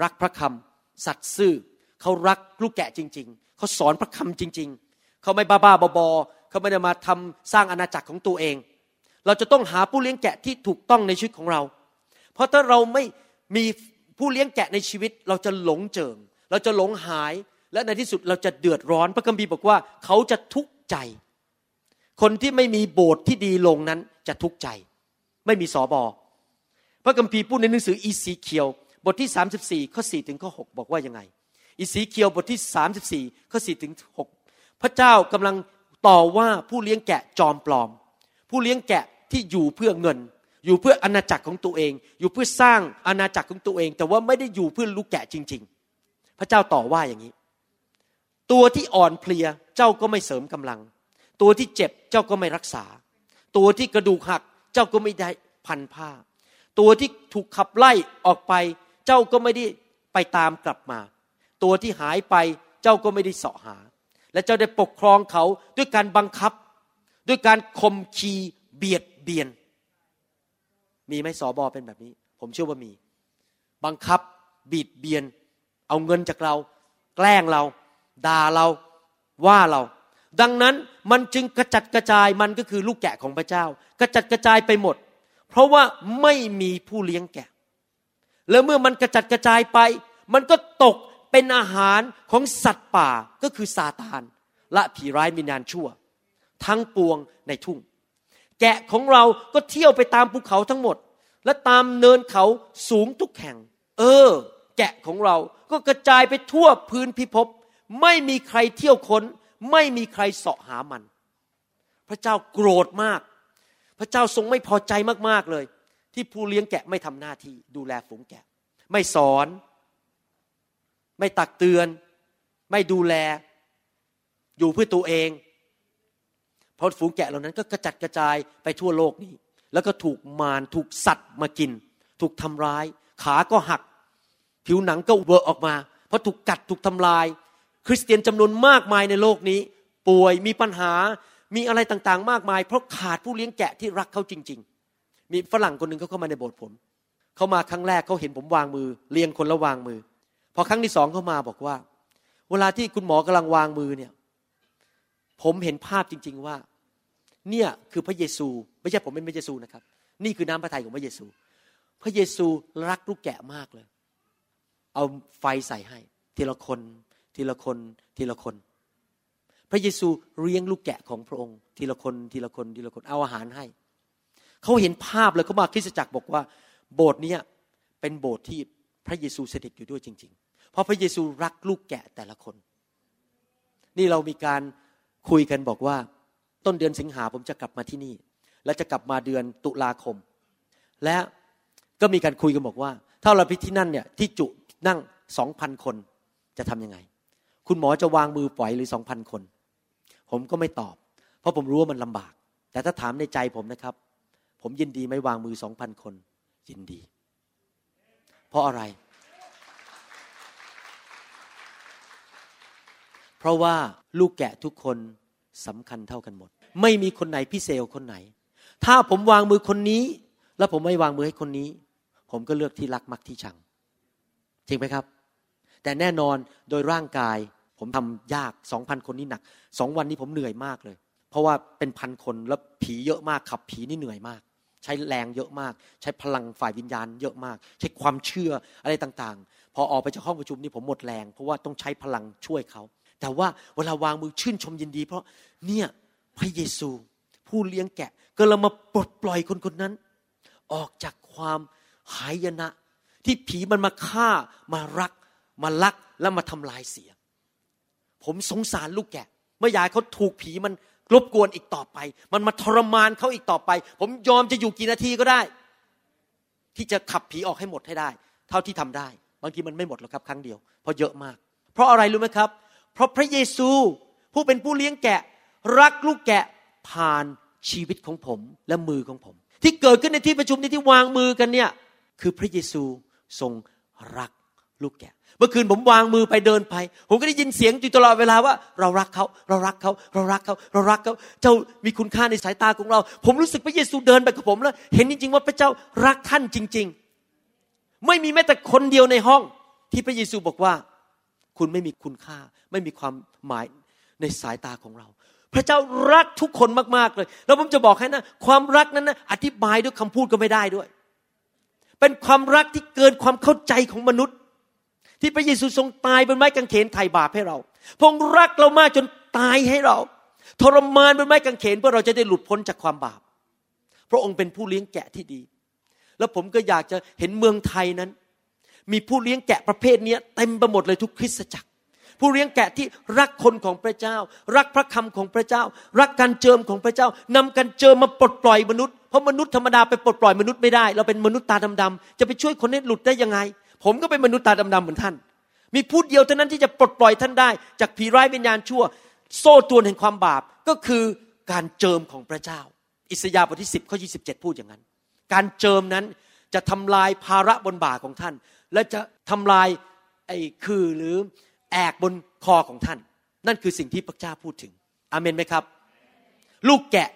รักพระคำสัตย์ซื่อเขารักลูกแกะจริง ๆ เขาสอนพระคำจริง ๆ เขาไม่บ้าๆบอๆเขาไม่ได้มาทำสร้างอาณาจักรของตัวเอง เราจะต้องหาผู้เลี้ยงแกะที่ถูกต้องในชีวิตของเรา เพราะถ้าเราไม่มีผู้เลี้ยงแกะในชีวิตเราจะหลงเจิงเราจะหลงหาย และในที่สุดเราจะเดือดร้อน พระคัมภีร์บอกว่าเขาจะทุกข์ใจ คนที่ไม่มีโบสถ์ที่ดีลงนั้นจะทุกข์ใจ ไม่มีสอบอพระคัมภีร์พูดในหนังสืออีสีเคียว บทที่ 34ข้อ4ถึงข้อ6บอกว่ายังไง อีสีเคียวบทที่ 34ข้อ4ถึง6พระเจ้ากำลังต่อว่าผู้เลี้ยงแกะจอมปลอม ผู้เลี้ยงแกะที่อยู่เพื่อเงิน อยู่เพื่ออาณาจักรของตัวเอง อยู่เพื่อสร้างอาณาจักรของตัวเอง แต่ว่าไม่ได้อยู่เพื่อลูกแกะจริง ๆ พระเจ้าต่อว่าอย่างนี้ ตัวที่อ่อนเพลียเจ้าก็ไม่เสริมกำลัง ตัวที่เจ็บเจ้าก็ไม่รักษา ตัวที่กระดูกหักเจ้าก็ไม่ได้พันผ้า ตัวที่ถูกขับไล่ออกไป เจ้าก็ไม่ได้ไปตามกลับมา ตัวที่หายไปเจ้าก็ไม่ได้เสาะหา และเจ้าได้ปกครองเขาด้วยการบังคับ ด้วยการข่มขีเบียดเบียน มีไหมสอบอเป็นแบบนี้ ผมเชื่อว่ามี บังคับบีดเบียน เอาเงินจากเรา แกล้งเรา ด่าเราว่าเรา ดังนั้นมันจึงกระจัดกระจายมันก็คือลูกแกะของพระเจ้า กระจัดกระจายไปหมด เพราะว่าไม่มีผู้เลี้ยงแกะ แล้วเมื่อมันกระจัดกระจายไป มันก็ตกเป็นอาหารของสัตว์ป่าก็คือซาตาน และผีร้ายมินานชั่ว ทั้งปวงในทุ่ง แกะของเราก็เที่ยวไปตามภูเขาทั้งหมด และตามเนินเขาสูงทุกแห่ง เออ แกะของเราก็กระจายไปทั่วพื้นพิภพ ไม่มีใครเที่ยวค้น ไม่มีใครเสาะหามัน พระเจ้าโกรธมาก พระเจ้าทรงไม่พอใจมากๆเลย ที่ผู้เลี้ยงแกะไม่ทำหน้าที่ดูแลฝูงแกะ ไม่สอน ไม่ตักเตือน ไม่ดูแล อยู่เพื่อตัวเองเพราะฝูงแกะเหล่านั้นก็กระจัดกระจายไปทั่วโลกนี้ แล้วก็ถูกมารถูกสัตว์มากิน ถูกทำร้าย ขาก็หัก ผิวหนังก็เวอะออกมา เพราะถูกกัดถูกทำลาย คริสเตียนจำนวนมากมายในโลกนี้ ป่วยมีปัญหามีอะไรต่างๆ มากมาย เพราะขาดผู้เลี้ยงแกะที่รักเขาจริง ๆ มีฝรั่งคนหนึ่งเขาเข้ามาในโบสถ์ผมเขามาครั้งแรกเขาเห็นผมวางมือเรียงคนละวางมือ พอครั้งที่สองเขามาบอกว่า เวลาที่คุณหมอกำลังวางมือเนี่ย ผมเห็นภาพจริง ๆว่า เนี่ยคือพระเยซู ไม่ใช่ผมเป็นพระเยซูนะครับ นี่คือน้ำพระทัยของพระเยซู พระเยซูรักลูกแกะมากเลย เอาไฟใส่ให้ทีละคน ทีละคนทีละคน พระเยซูเลี้ยงลูกแกะของพระองค์ ทีละคนทีละคนทีละคนเอาอาหารให้ เขาเห็นภาพเลยเขามาคริสตจักรบอกว่า โบสถ์นี้เป็นโบสถ์ที่พระเยซูเสด็จอยู่ด้วยจริง ๆ เพราะพระเยซูรักลูกแกะแต่ละคน นี่เรามีการคุยกันบอกว่า ต้นเดือนสิงหาผมจะกลับมาที่นี่ และจะกลับมาเดือนตุลาคม และก็มีการคุยกันบอกว่า ถ้าเราไปที่นั่นเนี่ยที่จุนั่งสองพันคนจะทํำยังไง คุณหมอจะวางมือปล่อยหรือสองพันคน ผมก็ไม่ตอบ เพราะผมรู้ว่ามันลำบาก แต่ถ้าถามในใจผมนะครับ ผมยินดีไม่วางมือสองพันคน ยินดี เพราะอะไร เพราะว่าลูกแกะทุกคนสำคัญเท่ากันหมด ไม่มีคนไหนพิเศษคนไหน ถ้าผมวางมือคนนี้ แล้วผมไม่วางมือให้คนนี้ ผมก็เลือกที่รักมักที่ชังจริงไหมครับ แต่แน่นอนโดยร่างกาย ผมทำยากสองพันคนนี่หนักสองวันนี้ผมเหนื่อยมากเลย เพราะว่าเป็นพันคนแล้วผีเยอะมากขับผีนี่เหนื่อยมาก ใช้แรงเยอะมาก ใช้พลังฝ่ายวิญญาณเยอะมาก ใช้ความเชื่ออะไรต่างๆ พอออกไปจากห้องประชุมนี่ผมหมดแรงเพราะว่าต้องใช้พลังช่วยเขา แต่ว่าเวลาวางมือชื่นชมยินดี เพราะเนี่ยพระเยซูผู้เลี้ยงแกะก็เรามาปลดปล่อยคนคนนั้น ออกจากความหายนะ ที่ผีมันมาฆ่ามารัก มาลักแล้วมาทำลายเสีย ผมสงสารลูกแกะเมื่อยายเขาถูกผีมันรบกวนอีกต่อไป มันมาทรมานเขาอีกต่อไป ผมยอมจะอยู่กี่นาทีก็ได้ ที่จะขับผีออกให้หมดให้ได้ เท่าที่ทำได้ บางทีมันไม่หมดหรอกครับครั้งเดียว เพราะเยอะมาก เพราะอะไรรู้ไหมครับ เพราะพระเยซูผู้เป็นผู้เลี้ยงแกะ รักลูกแกะผ่านชีวิตของผมและมือของผม ที่เกิดขึ้นในที่ประชุมนี้ที่วางมือกันเนี่ยคือพระเยซูทรงรัก ลูกแกะ เมื่อคืนผมวางมือไปเดินไป ผมก็ได้ยินเสียงอยู่ตลอดเวลาว่า เรารักเขา เรารักเขา เรารักเขา เรารักเขา เจ้ามีคุณค่าในสายตาของเรา ผมรู้สึกพระเยซูเดินไปกับผมแล้ว เห็นจริง ๆ ว่าพระเจ้ารักท่านจริง ๆ ไม่มีแม้แต่คนเดียวในห้อง ที่พระเยซูบอกว่า คุณไม่มีคุณค่า ไม่มีความหมายในสายตาของเรา พระเจ้ารักทุกคนมากๆเลย แล้วผมจะบอกให้นะ ความรักนั้นนะอธิบายด้วยคำพูดก็ไม่ได้ด้วย เป็นความรักที่เกินความเข้าใจของมนุษย์ ที่พระเยซูทรงตายบนไม้กางเขนไถ่บาปให้เราพระองค์รักเรามากจนตายให้เรา ทรมานบนไม้กางเขนเพื่อเราจะได้หลุดพ้นจากความบาป พระองค์เป็นผู้เลี้ยงแกะที่ดี แล้วผมก็อยากจะเห็นเมืองไทยนั้น มีผู้เลี้ยงแกะประเภทนี้เต็มไปหมดเลยทุกคริสตจักร ผู้เลี้ยงแกะที่รักคนของพระเจ้า รักพระคำของพระเจ้า รักการเจิมของพระเจ้านำการเจิมมาปลดปล่อยมนุษย์เพราะมนุษย์ธรรมดาไปปลดปล่อยมนุษย์ไม่ได้ เราเป็นมนุษย์ตาดำๆจะไปช่วยคนให้หลุดได้ยังไง ผมก็เป็นมนุษย์ตาดำๆเหมือนท่าน มีผู้เดียวเท่านั้นที่จะปลดปล่อยท่านได้ จากผีร้ายวิญญาณชั่ว โซ่ตรวนแห่งความบาปก็คือการเจิมของพระเจ้า อิสยาห์บทที่ 10ข้อ27 พูดอย่างนั้น การเจิมนั้นจะทำลายภาระบนบ่าของท่าน และจะทำลายไอ้คือหรือแอกบนคอของท่าน นั่นคือสิ่งที่พระเจ้าพูดถึงอเมนไหมครับ ลูกแกะ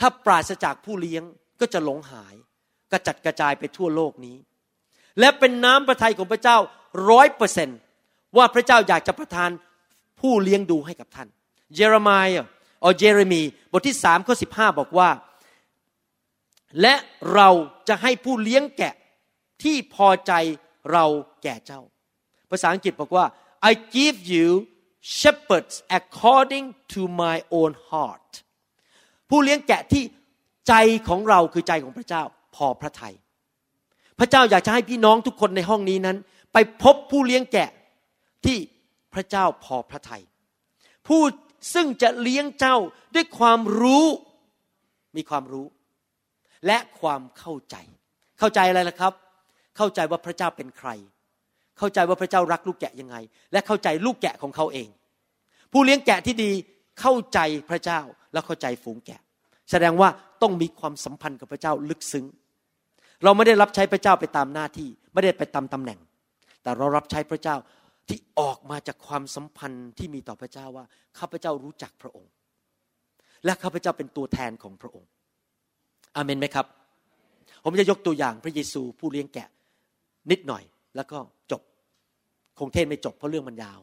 ถ้าปราศจากผู้เลี้ยงก็จะหลงหายกระจัดกระจายไปทั่วโลกนี้ และเป็นน้ำพระทัยของพระเจ้าร้อยเปอร์เซนว่าพระเจ้าอยากจะประทานผู้เลี้ยงดูให้กับท่าน เยเรมายออเยเรมีบทที่สามข้อสิบห้าบอกว่า และเราจะให้ผู้เลี้ยงแกะที่พอใจเราแก่เจ้า ภาษาอังกฤษบอกว่า I give you shepherds according to my own heart ผู้เลี้ยงแกะที่ใจของเราคือใจของพระเจ้า พอพระทยัย พระเจ้าอยากจะให้พี่น้องทุกคนในห้องนี้นั้น ไปพบผู้เลี้ยงแกะที่พระเจ้าพอพระทยัยผู้ซึ่งจะเลี้ยงเจ้าด้วยความรู้มีความรู้ และความเข้าใจ เข้าใจอะไรล่ะครับ เข้าใจว่าพระเจ้าเป็นใคร เข้าใจว่าพระเจ้ารักลูกแกะยังไง และเข้าใจลูกแกะของเขาเอง ผู้เลี้ยงแกะที่ดีเข้าใจพระเจ้าและเข้าใจฝูงแกะ แสดงว่าต้องมีความสัมพันธ์กับพระเจ้าลึกซึ้ง เราไม่ได้รับใช้พระเจ้าไปตามหน้าที่ ไม่ได้ไปตามตำแหน่ง แต่เรารับใช้พระเจ้าที่ออกมาจากความสัมพันธ์ที่มีต่อพระเจ้าว่าข้าพเจ้ารู้จักพระองค์ และข้าพเจ้าเป็นตัวแทนของพระองค์อเมนไหมครับ ผมจะยกตัวอย่างพระเยซูผู้เลี้ยงแกะนิดหน่อย แล้วก็จบ คงเทศไม่จบเพราะเรื่องมันยาว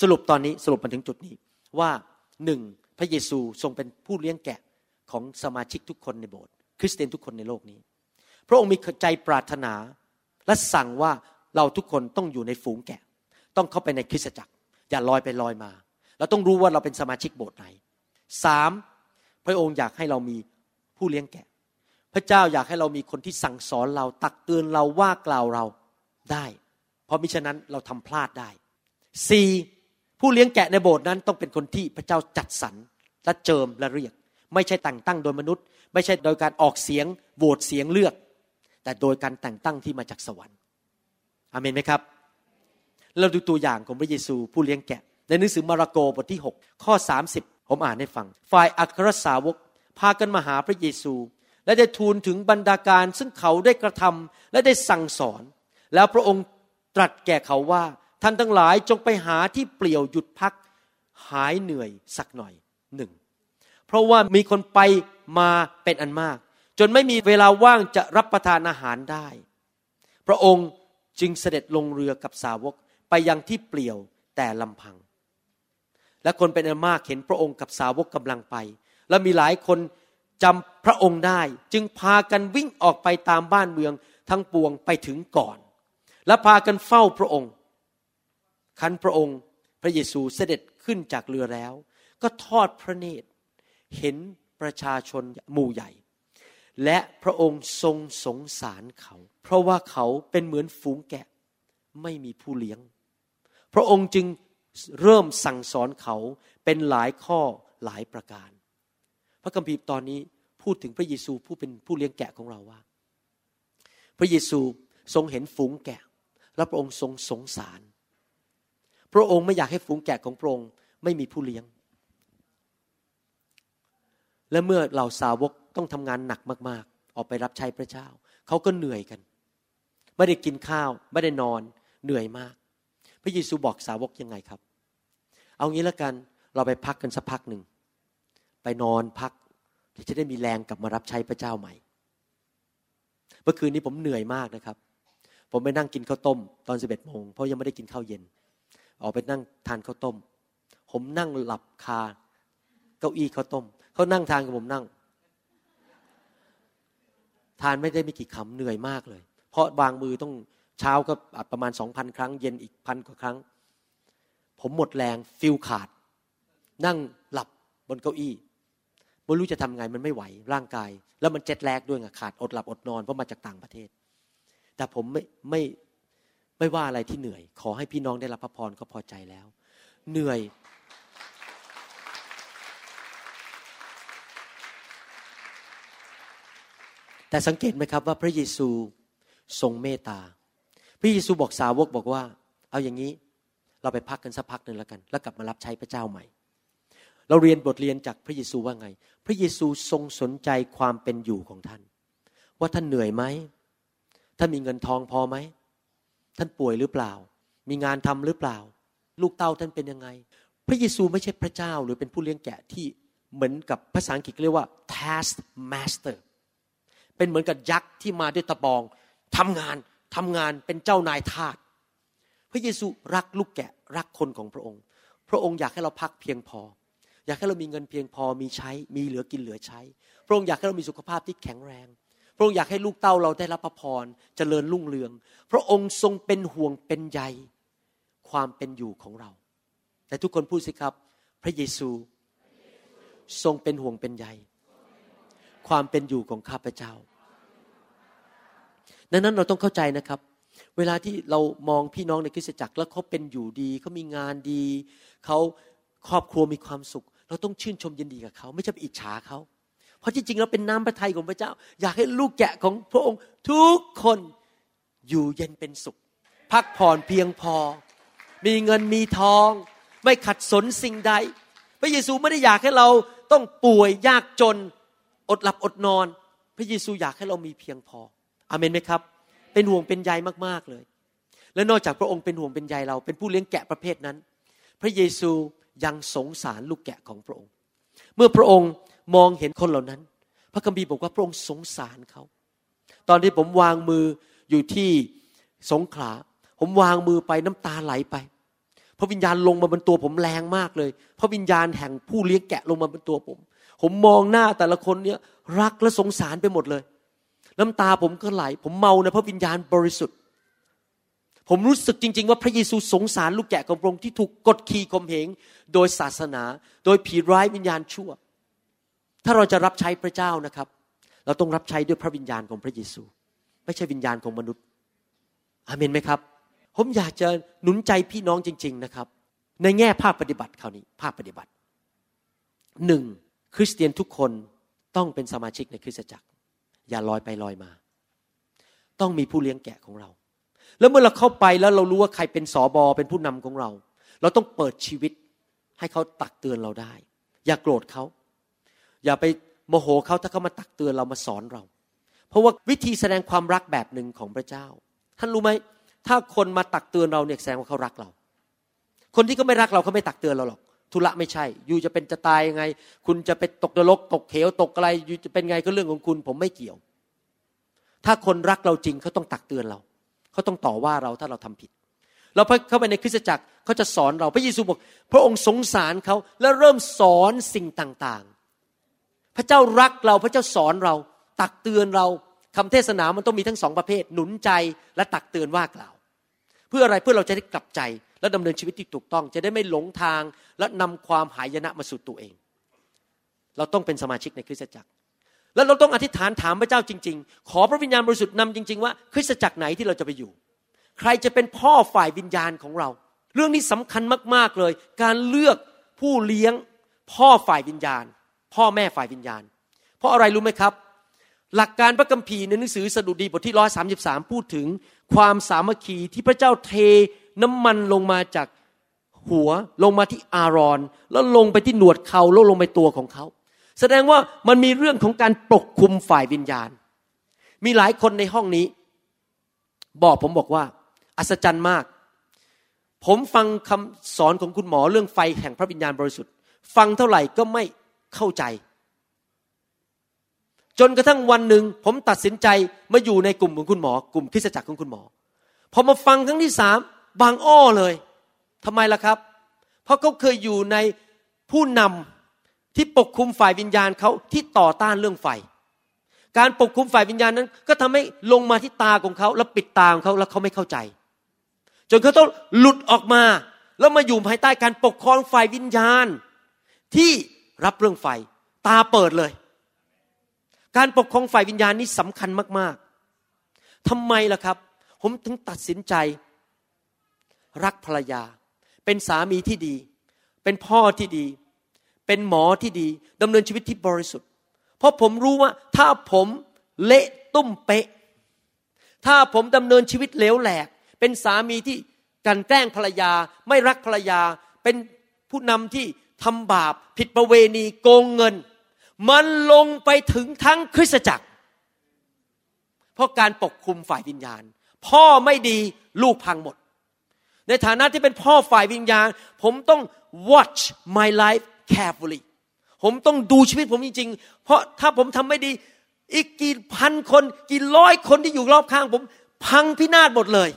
สรุปตอนนี้สรุปมาถึงจุดนี้ว่าหนึ่งพระเยซูทรงเป็นผู้เลี้ยงแกะของสมาชิกทุกคนในโบสถ์คริสเตียนทุกคนในโลกนี้ พระองค์มีใจปรารถนา และสั่งว่าเราทุกคนต้องอยู่ในฝูงแกะ ต้องเข้าไปในคริสตจักร อย่าลอยไปลอยมา เราต้องรู้ว่าเราเป็นสมาชิกโบสถ์ไหนสามพระองค์อยากให้เรามีผู้เลี้ยงแกะ พระเจ้าอยากให้เรามีคนที่สั่งสอนเราตักเตือนเราว่ากล่าวเราได้ เพราะมิฉะนั้นเราทำพลาดได้สี่ผู้เลี้ยงแกะในโบสถ์นั้นต้องเป็นคนที่พระเจ้าจัดสรรและเจิมและเรียก ไม่ใช่แต่งตั้งโดยมนุษย์ ไม่ใช่โดยการออกเสียงโหวตเสียงเลือก แต่โดยการแต่งตั้งที่มาจากสวรรค์อเมนไหมครับ เราดูตัวอย่างของพระเยซูผู้เลี้ยงแกะ ในหนังสือมาระโกบทที่ 6 ข้อ 30 ผมอ่านให้ฟัง ฝ่ายอัครสาวกพากันมาหาพระเยซู และได้ทูลถึงบรรดาการ ซึ่งเขาได้กระทำและได้สั่งสอน แล้วพระองค์ตรัสแก่เขาว่าท่านทั้งหลายจงไปหาที่เปลี่ยวหยุดพักหายเหนื่อยสักหน่อยหนึ่งเพราะว่ามีคนไปมาเป็นอันมาก จนไม่มีเวลาว่างจะรับประทานอาหารได้ พระองค์จึงเสด็จลงเรือกับสาวกไปยังที่เปลี่ยวแต่ลำพัง และคนเป็นอันมากเห็นพระองค์กับสาวกกำลังไป และมีหลายคนจำพระองค์ได้ จึงพากันวิ่งออกไปตามบ้านเมืองทั้งปวงไปถึงก่อน และพากันเฝ้าพระองค์ คันพระองค์พระเยซูเสด็จขึ้นจากเรือแล้ว ก็ทอดพระเนตร เห็นประชาชนหมู่ใหญ่ และพระองค์ทรงสงสารเขา เพราะว่าเขาเป็นเหมือนฝูงแกะไม่มีผู้เลี้ยง พระองค์จึงเริ่มสั่งสอนเขาเป็นหลายข้อหลายประการ พระคัมภีร์ตอนนี้พูดถึงพระเยซูผู้เป็นผู้เลี้ยงแกะของเราว่า พระเยซูทรงเห็นฝูงแกะ และพระองค์ทรงสงสาร พระองค์ไม่อยากให้ฝูงแกะของพระองค์ไม่มีผู้เลี้ยง และเมื่อเหล่าสาวกต้องทำงานหนักมาก ๆ ออกไปรับใช้พระเจ้า เขาก็เหนื่อยกัน ไม่ได้กินข้าว ไม่ได้นอน เหนื่อยมาก พระเยซูบอกสาวกยังไงครับ เอางี้แล้วกัน เราไปพักกันสักพักหนึ่ง ไปนอนพักที่จะได้มีแรงกลับมารับใช้พระเจ้าใหม่ เมื่อคืนนี้ผมเหนื่อยมากนะครับ ผมไปนั่งกินข้าวต้ม ตอนสิบเอ็ดโมงเพราะยังไม่ได้กินข้าวเย็น ออกไปนั่งทานข้าวต้ม ผมนั่งหลับคาเก้าอี้ข้าวต้ม เขานั่งทานกับผมนั่ง ทานไม่ได้ไม่กี่คำเหนื่อยมากเลย เพราะวางมือต้องเช้าก็ประมาณสองพันครั้ง เย็นอีกพันกว่าครั้ง ผมหมดแรงฟิลขาด นั่งหลับบนเก้าอี้ไม่รู้จะทำไงมันไม่ไหวร่างกาย แล้วมันเจ็ดแลกด้วยไงขาดอดหลับอดนอนเพราะมาจากต่างประเทศ แต่ผมไม่ไม่ไม่ว่าอะไรที่เหนื่อย ขอให้พี่น้องได้รับพระพรก็พอใจแล้ว เหนื่อย แต่สังเกตไหมครับว่าพระเยซูทรงเมตตา พระเยซูบอกสาวกบอกว่า เอาอย่างนี้เราไปพักกันสักพักหนึ่งแล้วกัน แล้วกลับมารับใช้พระเจ้าใหม่ เราเรียนบทเรียนจากพระเยซูว่าไง พระเยซูทรงสนใจความเป็นอยู่ของท่าน ว่าท่านเหนื่อยไหมท่านมีเงินทองพอไหมท่านป่วยหรือเปล่า มีงานทำหรือเปล่า ลูกเต้าท่านเป็นยังไง พระเยซูไม่ใช่พระเจ้าหรือเป็นผู้เลี้ยงแกะที่เหมือนกับภาษาอังกฤษเรียกว่า task master เป็นเหมือนกับยักษ์ที่มาด้วยตะบองทำงานทำงานเป็นเจ้านายทาสพระเยซูรักลูกแกะรักคนของพระองค์ พระองค์อยากให้เราพักเพียงพอ อยากให้เรามีเงินเพียงพอมีใช้ มีเหลือกินเหลือใช้ พระองค์อยากให้เรามีสุขภาพที่แข็งแรง พระองค์อยากให้ลูกเต้าเราได้รับพระพรเจริญรุ่งเรือง พระองค์ทรงเป็นห่วงเป็นใยความเป็นอยู่ของเรา แต่ทุกคนพูดสิครับ พระเยซูทรงเป็นห่วงเป็นใย ความเป็นอยู่ของข้าพเจ้า ดังนั้นเราต้องเข้าใจนะครับ เวลาที่เรามองพี่น้องในคริสตจักรแล้วเขาเป็นอยู่ดีเขามีงานดีเขาครอบครัวมีความสุข เราต้องชื่นชมยินดีกับเขาไม่ใช่ไปอิจฉาเขาเพราะจริงๆเราเป็นน้ำพระทัยของพระเจ้า อยากให้ลูกแกะของพระองค์ทุกคนอยู่เย็นเป็นสุข พักผ่อนเพียงพอ มีเงินมีทอง ไม่ขัดสนสิ่งใด พระเยซูไม่ได้อยากให้เราต้องป่วยยากจน อดหลับอดนอน พระเยซูอยากให้เรามีเพียงพออเมนไหมครับ เป็นห่วงเป็นใยมากๆเลย และนอกจากพระองค์เป็นห่วงเป็นใยเรา เป็นผู้เลี้ยงแกะประเภทนั้น พระเยซูยังสงสารลูกแกะของพระองค์ เมื่อพระองค์มองเห็นคนเหล่านั้น พระคัมภีร์บอกว่าพระองค์สงสารเขา ตอนที่ผมวางมืออยู่ที่สงขลาผมวางมือไปน้ำตาไหลไปพระวิญญาณลงมาบนตัวผมแรงมากเลย พระวิญญาณแห่งผู้เลี้ยงแกะลงมาบนตัวผม ผมมองหน้าแต่ละคนเนี่ยรักและสงสารไปหมดเลย น้ำตาผมก็ไหล ผมเมาในพระวิญญาณบริสุทธิ์ ผมรู้สึกจริง ๆ ว่าพระเยซูสงสารลูกแกะของพระองค์ที่ถูกกดขี่ข่มเหงโดยศาสนา โดยผีร้ายวิญญาณชั่ว ถ้าเราจะรับใช้พระเจ้านะครับ เราต้องรับใช้ด้วยพระวิญญาณของพระเยซู ไม่ใช่วิญญาณของมนุษย์อาเมนไหมครับ ผมอยากจะหนุนใจพี่น้องจริง ๆนะครับ ในแง่ภาคปฏิบัติคราวนี้ ภาคปฏิบัติหนึ่ง คริสเตียนทุกคนต้องเป็นสมาชิกในคริสตจักร อย่าลอยไปลอยมา ต้องมีผู้เลี้ยงแกะของเรา แล้วเมื่อเราเข้าไปแล้วเรารู้ว่าใครเป็นสอบอเป็นผู้นำของเรา เราต้องเปิดชีวิตให้เขาตักเตือนเราได้ อย่าโกรธเขา อย่าไปโมโหเขาถ้าเขามาตักเตือนเรามาสอนเรา เพราะว่าวิธีแสดงความรักแบบหนึ่งของพระเจ้า ท่านรู้ไหมถ้าคนมาตักเตือนเราเนี่ยแสดงว่าเขารักเรา คนที่เขาไม่รักเราเขาไม่ตักเตือนเราหรอก ทุละไม่ใช่ อยู่จะเป็นจะตายยังไง คุณจะไปตกนรกตกเขวตกอะไรอยู่จะเป็นไงก็เรื่องของคุณ ผมไม่เกี่ยว ถ้าคนรักเราจริงเขาต้องตักเตือนเรา เขาต้องต่อว่าเราถ้าเราทำผิด เราเข้าไปในคริสตจักรเขาจะสอนเราพระเยซูบอกพระองค์สงสารเขาแล้วเริ่มสอนสิ่งต่างๆ พระเจ้ารักเราพระเจ้าสอนเรา ตักเตือนเราคำเทศนามันต้องมีทั้งสองประเภท หนุนใจและตักเตือนว่ากล่าว เพื่ออะไรเพื่อเราจะได้กลับใจ และดำเนินชีวิตที่ถูกต้อง จะได้ไม่หลงทางและนำความหายนะมาสู่ตัวเอง เราต้องเป็นสมาชิกในคริสตจักร แล้วเราต้องอธิษฐานถามพระเจ้าจริง ๆ ขอพระวิญญาณบริสุทธิ์นำจริง ๆ ว่าคริสตจักรไหนที่เราจะไปอยู่ ใครจะเป็นพ่อฝ่ายวิญญาณของเรา เรื่องนี้สำคัญมากๆเลย การเลือกผู้เลี้ยงพ่อฝ่ายวิญญาณ พ่อแม่ฝ่ายวิญญาณ เพราะอะไรรู้ไหมครับ หลักการพระคัมภีร์ในหนังสือสดุดีบทที่ร้อยสาพูดถึง ความสามัคคีที่พระเจ้าเทน้ำมันลงมาจากหัวลงมาที่อารอน แล้วลงไปที่หนวดเขาแล้วลงไปตัวของเขา แสดงว่ามันมีเรื่องของการปกคุมฝ่ายวิญญาณ มีหลายคนในห้องนี้ บอกผมบอกว่า อัศจรรย์มาก ผมฟังคำสอนของคุณหมอเรื่องไฟแห่งพระวิญญาณบริสุทธิ์ ฟังเท่าไหร่ก็ไม่เข้าใจ จนกระทั่งวันหนึ่งผมตัดสินใจมาอยู่ในกลุ่มของคุณหมอ กลุ่มคริสตจักรของคุณหมอ พอมาฟังครั้งที่สามบางอ้อเลยทำไมล่ะครับ เพราะเขาเคยอยู่ในผู้นำที่ปกคุมฝ่ายวิญญาณเขาที่ต่อต้านเรื่องไฟ การปกคุมฝ่ายวิญญาณนั้น ก็ทำให้ลงมาที่ตาของเขาแล้วปิดตาของเขาแล้วเขาไม่เข้าใจ จนเขาต้องหลุดออกมา แล้วมาอยู่ภายใต้การปกครองฝ่ายวิญญาณ ที่รับเรื่องไฟ ตาเปิดเลย การปกครองฝ่ายวิญญาณนี้สำคัญมากๆทำไมล่ะครับ ผมถึงตัดสินใจ รักภรรยา เป็นสามีที่ดี เป็นพ่อที่ดี เป็นหมอที่ดีดำเนินชีวิตที่บริสุทธิ์ เพราะผมรู้ว่าถ้าผมเละตุ้มเป๊ะ ถ้าผมดำเนินชีวิตเหลวแหลก เป็นสามีที่กันแกล้งภรรยา ไม่รักภรรยา เป็นผู้นำที่ทำบาป ผิดประเวณีโกงเงิน มันลงไปถึงทั้งคริสตจักร เพราะการปกคุมฝ่ายวิญญาณ พ่อไม่ดีลูกพังหมด ในฐานะที่เป็นพ่อฝ่ายวิญญาณ ผมต้อง watch my life carefully ผมต้องดูชีวิตผมจริงๆ เพราะถ้าผมทำไม่ดี อีกกี่พันคนกี่ร้อยคนที่อยู่รอบข้างผม พังพินาศหมดเลย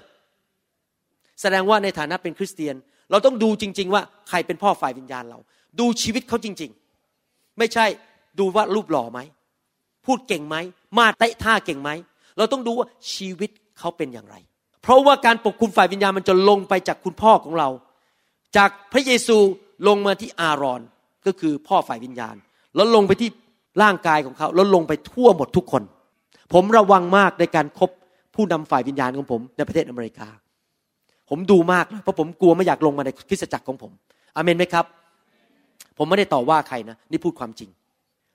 แสดงว่าในฐานะเป็นคริสเตียน เราต้องดูจริง ๆ ว่าใครเป็นพ่อฝ่ายวิญญาณเรา ดูชีวิตเขาจริง ๆ ไม่ใช่ ดูว่ารูปหล่อไหม พูดเก่งไหม มาเตะท่าเก่งไหม เราต้องดูว่าชีวิตเขาเป็นอย่างไร เพราะว่าการปกคุมฝ่ายวิญญาณมันจะลงไปจากคุณพ่อของเรา จากพระเยซูลงมาที่อารอนก็คือพ่อฝ่ายวิญญาณ แล้วลงไปที่ร่างกายของเขา แล้วลงไปทั่วหมดทุกคน ผมระวังมากในการครบผู้นำฝ่ายวิญญาณของผมในประเทศอเมริกา ผมดูมากเพราะผมกลัวไม่อยากลงมาในคริสตจักรของผมอเมนไหมครับ ผมไม่ได้ต่อว่าใครนะ นี่พูดความจริง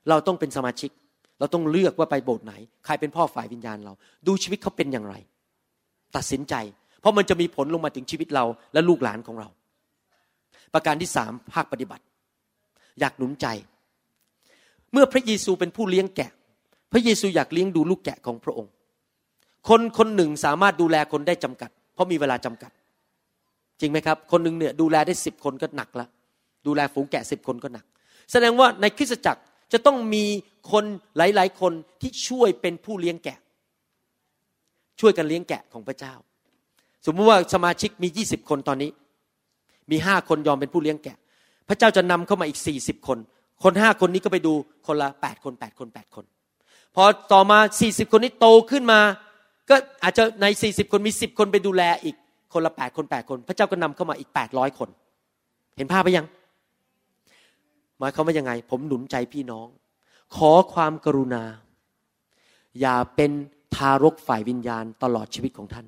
เราต้องเป็นสมาชิก เราต้องเลือกว่าไปโบสถ์ไหน ใครเป็นพ่อฝ่ายวิญญาณเรา ดูชีวิตเขาเป็นอย่างไร ตัดสินใจ เพราะมันจะมีผลลงมาถึงชีวิตเราและลูกหลานของเรา ประการที่สามภาคปฏิบัติ อยากหนุนใจ เมื่อพระเยซูเป็นผู้เลี้ยงแกะ พระเยซูอยากเลี้ยงดูลูกแกะของพระองค์ คนคนหนึ่งสามารถดูแลคนได้จำกัด เพราะมีเวลาจำกัด จริงไหมครับ คนหนึ่งเนี่ยดูแลได้สิบคนก็หนักละดูแลฝูงแกะสิบคนก็หนัก แสดงว่าในคริสตจักร จะต้องมีคนหลาย ๆ คนที่ช่วยเป็นผู้เลี้ยงแกะ ช่วยกันเลี้ยงแกะของพระเจ้า สมมุติว่าสมาชิกมียี่สิบคนตอนนี้ มีห้าคนยอมเป็นผู้เลี้ยงแกะ พระเจ้าจะนำเข้ามาอีกสี่สิบคน คนห้าคนนี้ก็ไปดูคนละแปดคนแปดคนแปดคน พอต่อมาสี่สิบคนนี้โตขึ้นมา ก็อาจจะในสี่สิบคนมีสิบคนไปดูแลอีกคนละแปดคนแปดคน พระเจ้าก็นำเข้ามาอีกแปดร้อยคน เห็นภาพไปยัง หมายความว่ายังไง ผมหนุนใจพี่น้อง ขอความกรุณา อย่าเป็นทารกฝ่ายวิญญาณตลอดชีวิตของท่าน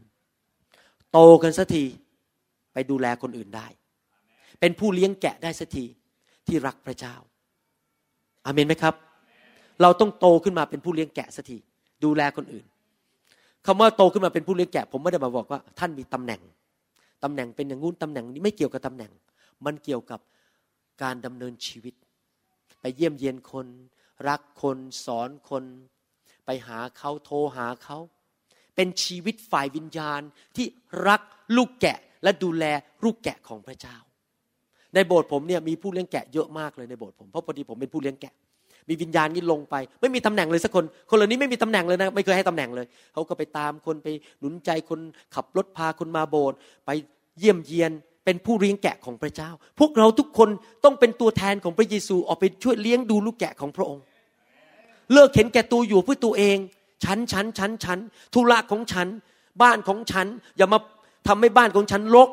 โตกันสักทีไปดูแลคนอื่นได้ เป็นผู้เลี้ยงแกะได้สักทีที่รักพระเจ้า อาเมนไหมครับ เราต้องโตขึ้นมาเป็นผู้เลี้ยงแกะสักทีดูแลคนอื่นคำว่าโตขึ้นมาเป็นผู้เลี้ยงแกะ ผมไม่ได้มาบอกว่า ท่านมีตำแหน่งตำแหน่งเป็นอย่างงู้นตำแหน่งนี้ไม่เกี่ยวกับตำแหน่ง มันเกี่ยวกับ การดำเนินชีวิต ไปเยี่ยมเยียนคน รักคนสอนคน ไปหาเขาโทรหาเขา เป็นชีวิตฝ่ายวิญญาณที่รักลูกแกะและดูแลลูกแกะของพระเจ้า ในโบสถ์ผมเนี่ยมีผู้เลี้ยงแกะเยอะมากเลยในโบสถ์ผมเพราะพอดีผมเป็นผู้เลี้ยงแกะ มีวิญญาณนี้ลงไป ไม่มีตำแหน่งเลยสักคน คนเหล่านี้ไม่มีตำแหน่งเลยนะไม่เคยให้ตำแหน่งเลยเขาก็ไปตามคนไปหนุนใจคนขับรถพาคนมาโบสถ์ไปเยี่ยมเยียน เป็นผู้เลี้ยงแกะของพระเจ้า พวกเราทุกคนต้องเป็นตัวแทนของพระเยซูออกไปช่วยเลี้ยงดูลูกแกะของพระองค์ เลิกเห็นแก่ตัวอยู่เพื่อตัวเอง ฉันฉันฉันฉันธุระของฉัน บ้านของฉัน อย่ามาทำให้บ้านของฉันรก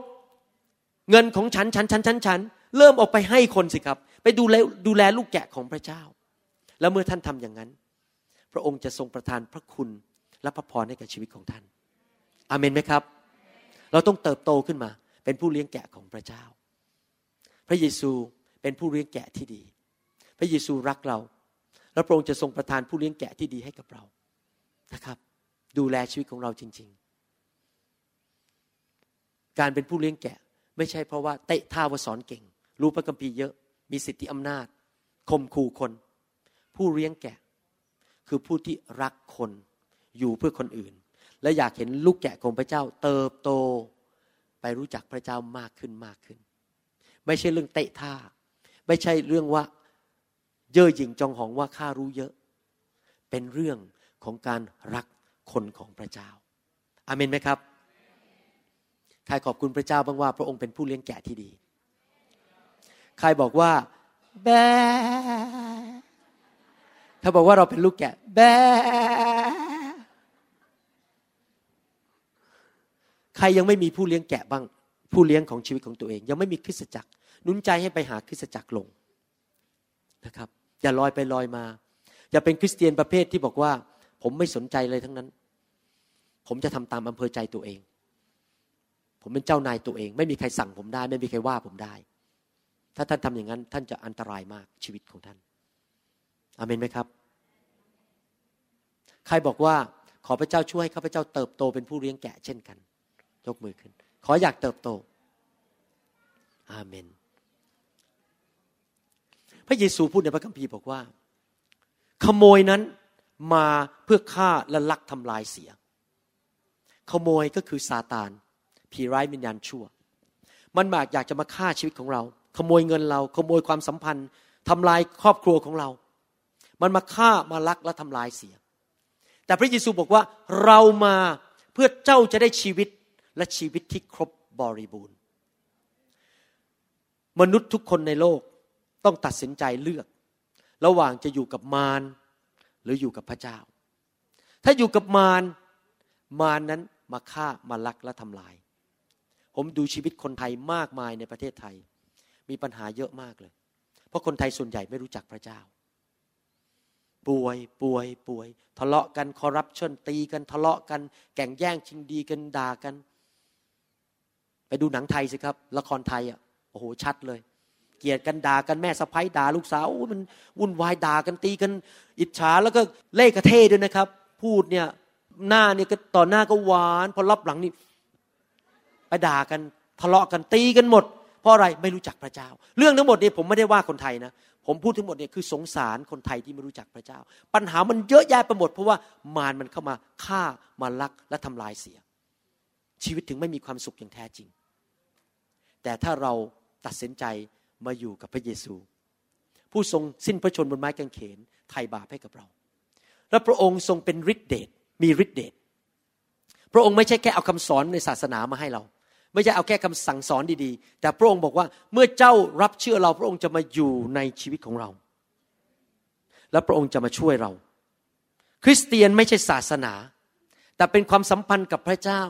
เงินของฉันฉันฉันฉันฉันเริ่มออกไปให้คนสิครับ ไปดูแลดูแลลูกแกะของพระเจ้า แล้วเมื่อท่านทำอย่างนั้น พระองค์จะทรงประทานพระคุณและพระพรให้กับชีวิตของท่าน อาเมนไหมครับ เราต้องเติบโตขึ้นมา เป็นผู้เลี้ยงแกะของพระเจ้า พระเยซูเป็นผู้เลี้ยงแกะที่ดี พระเยซูรักเรา แล้วพระองค์จะทรงประทานผู้เลี้ยงแกะที่ดีให้กับเรานะครับ ดูแลชีวิตของเราจริง ๆ การเป็นผู้เลี้ยงแกะไม่ใช่เพราะว่าเตะท่าวสอนเก่ง รู้พระคัมภีร์เยอะ มีสิทธิอำนาจข่มขู่คน ผู้เลี้ยงแกะ คือผู้ที่รักคนอยู่เพื่อคนอื่น และอยากเห็นลูกแกะของพระเจ้า เติบโต ไปรู้จักพระเจ้ามากขึ้นมากขึ้น ไม่ใช่เรื่องเตะท่า ไม่ใช่เรื่องว่าเย่อหยิ่งจองหองว่าข้ารู้เยอะ เป็นเรื่องของการรักคนของพระเจ้าอาเมนไหมครับใครขอบคุณพระเจ้าบ้างว่า พระองค์เป็นผู้เลี้ยงแกะที่ดี ใครบอกว่า แบถ้าบอกว่าเราเป็นลูกแกะ แบ ใครยังไม่มีผู้เลี้ยงแกะบ้าง ผู้เลี้ยงของชีวิตของตัวเอง ยังไม่มีคริสตจักรนุนใจให้ไปหาคริสตจักรลงนะครับ อย่าลอยไปลอยมา อย่าเป็นคริสเตียนประเภทที่บอกว่า ผมไม่สนใจเลยทั้งนั้น ผมจะทำตามอำเภอใจตัวเอง ผมเป็นเจ้านายตัวเอง ไม่มีใครสั่งผมได้ ไม่มีใครว่าผมได้ ถ้าท่านทำอย่างนั้น ท่านจะอันตรายมากชีวิตของท่านอเมนไหมครับ ใครบอกว่าขอพระเจ้าช่วยข้าพเจ้าเติบโตเป็นผู้เลี้ยงแกะเช่นกัน ยกมือขึ้น ขออยากเติบโต อาเมน พระเยซูพูดในพระคัมภีร์บอกว่า ขโมยนั้นมาเพื่อฆ่าและลักทำลายเสีย ขโมยก็คือซาตาน ผีร้ายวิญญาณชั่ว มันมาอยากจะมาฆ่าชีวิตของเรา ขโมยเงินเรา ขโมยความสัมพันธ์ทำลายครอบครัวของเรา มันมาฆ่ามาลักและทำลายเสีย แต่พระเยซูบอกว่าเรามาเพื่อเจ้าจะได้ชีวิต และชีวิตที่ครบบริบูรณ์ มนุษย์ทุกคนในโลกต้องตัดสินใจเลือก ระหว่างจะอยู่กับมารหรืออยู่กับพระเจ้า ถ้าอยู่กับมารมารนั้นมาฆ่ามาลักและทำลาย ผมดูชีวิตคนไทยมากมายในประเทศไทย มีปัญหาเยอะมากเลย เพราะคนไทยส่วนใหญ่ไม่รู้จักพระเจ้า ป่วยป่วยป่วย ทะเลาะกันคอร์รัปชันตีกันทะเลาะกัน แก่งแย่งชิงดีกันด่ากัน ไปดูหนังไทยสิครับ ละครไทยอะโอ้โหชัดเลย เกลียดกันด่ากันแม่สะพ้ยด่าลูกสาวมันวุ่นวายด่ากันตีกัน อิจฉาแล้วก็เล่กระเทด้วยนะครับ พูดเนี่ยหน้าเนี่ยก็ต่อหน้าก็หวานพอรับหลังนี่ไปด่ากันทะเลาะกันตีกันหมด เพราะอะไรไม่รู้จักพระเจ้า เรื่องทั้งหมดเนี่ยผมไม่ได้ว่าคนไทยนะผมพูดทั้งหมดเนี่ยคือสงสารคนไทยที่ไม่รู้จักพระเจ้า ปัญหามันเยอะแยะไปหมดเพราะว่ามารมันเข้ามาฆ่ามาลักและทำลายเสีย ชีวิตถึงไม่มีความสุขอย่างแท้จริง แต่ถ้าเราตัดสินใจมาอยู่กับพระเยซู ผู้ทรงสิ้นพระชนบนไม้กางเขนไถ่บาปให้กับเรา และพระองค์ทรงเป็นฤทธิเดชมีฤทธิเดชพระองค์ไม่ใช่แค่เอาคำสอนในศาสนามาให้เรา ไม่ใช่เอาแค่คำสั่งสอนดีๆ แต่พระองค์บอกว่าเมื่อเจ้ารับเชื่อเราพระองค์จะมาอยู่ในชีวิตของเรา และพระองค์จะมาช่วยเรา คริสเตียนไม่ใช่ศาสนา แต่เป็นความสัมพันธ์กับพระเจ้า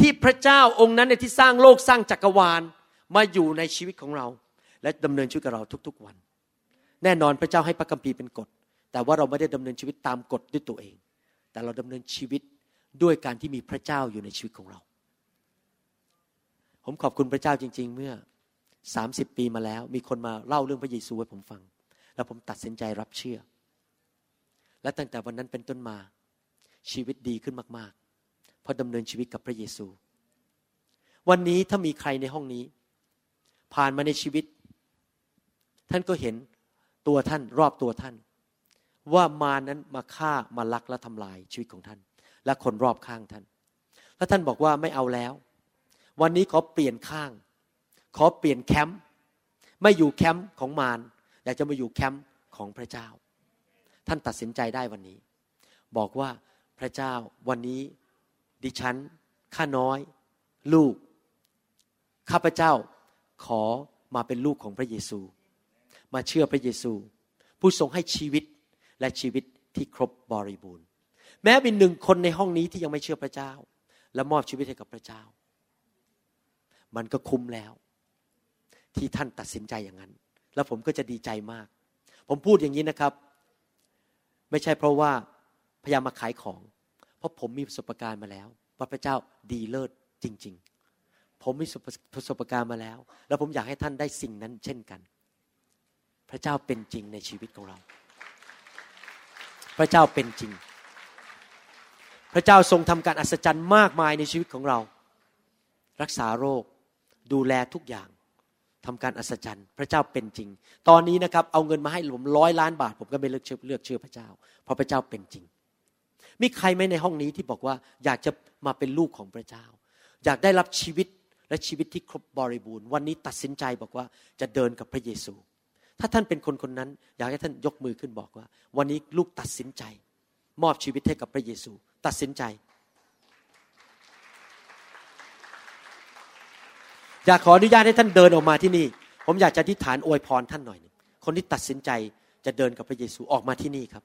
ที่พระเจ้าองค์นั้นในที่สร้างโลกสร้างจักรวาลมาอยู่ในชีวิตของเรา และดำเนินชีวิตกับเราทุกๆวัน แน่นอนพระเจ้าให้พระคัมภีร์เป็นกฎ แต่ว่าเราไม่ได้ดำเนินชีวิตตามกฎด้วยตัวเอง แต่เราดำเนินชีวิตด้วยการที่มีพระเจ้าอยู่ในชีวิตของเรา ผมขอบคุณพระเจ้าจริง ๆ เมื่อสามสิบปีมาแล้ว มีคนมาเล่าเรื่องพระเยซูให้ผมฟัง แล้วผมตัดสินใจรับเชื่อ และตั้งแต่วันนั้นเป็นต้นมาชีวิตดีขึ้นมากๆ พราะดำเนินชีวิตกับพระเยซู วันนี้ถ้ามีใครในห้องนี้ ผ่านมาในชีวิต ท่านก็เห็นตัวท่านรอบตัวท่าน ว่ามารนั้นมาฆ่ามาลักและทำลายชีวิตของท่าน และคนรอบข้างท่านแล้วท่านบอกว่าไม่เอาแล้ว วันนี้ขอเปลี่ยนข้าง ขอเปลี่ยนแคมป์ไม่อยู่แคมป์ของมารอยากจะมาอยู่แคมป์ของพระเจ้า ท่านตัดสินใจได้วันนี้ บอกว่าพระเจ้าวันนี้ ดิฉัน ข้าน้อย ลูก ข้าพเจ้าขอมาเป็นลูกของพระเยซู มาเชื่อพระเยซู ผู้ทรงให้ชีวิตและชีวิตที่ครบบริบูรณ์ แม้เป็นหนึ่งคนในห้องนี้ที่ยังไม่เชื่อพระเจ้า และมอบชีวิตให้กับพระเจ้า มันก็คุ้มแล้ว ที่ท่านตัดสินใจอย่างนั้น แล้วผมก็จะดีใจมาก ผมพูดอย่างนี้นะครับ ไม่ใช่เพราะว่าพยายามมาขายของ ราะผมมีประสบการณ์มาแล้วว่าพระเจ้าดีเลิศจริง ๆ ผมมีประสบการณ์มาแล้ว แล้วผมอยากให้ท่านได้สิ่งนั้นเช่นกัน พระเจ้าเป็นจริงในชีวิตของเรา พระเจ้าเป็นจริง พระเจ้าทรงทำการอัศจรรย์มากมายในชีวิตของเรา รักษาโรคดูแลทุกอย่างทำการอัศจรรย์พระเจ้าเป็นจริง ตอนนี้นะครับเอาเงินมาให้ผมร้อยล้านบาท ผมก็ไม่เลือกเชื่อเลือกเชื่อพระเจ้า เพราะพระเจ้าเป็นจริง มีใครไหมในห้องนี้ที่บอกว่าอยากจะมาเป็นลูกของพระเจ้า อยากได้รับชีวิตและชีวิตที่ครบบริบูรณ์วันนี้ตัดสินใจบอกว่าจะเดินกับพระเยซู ถ้าท่านเป็นคนคนนั้น อยากให้ท่านยกมือขึ้นบอกว่า วันนี้ลูกตัดสินใจ มอบชีวิตให้กับพระเยซู ตัดสินใจ อยากขออนุญาตให้ท่านเดินออกมาที่นี่ ผมอยากจะอธิษฐานอวยพรท่านหน่อยนึงคนที่ตัดสินใจจะเดินกับพระเยซูออกมาที่นี่ครับ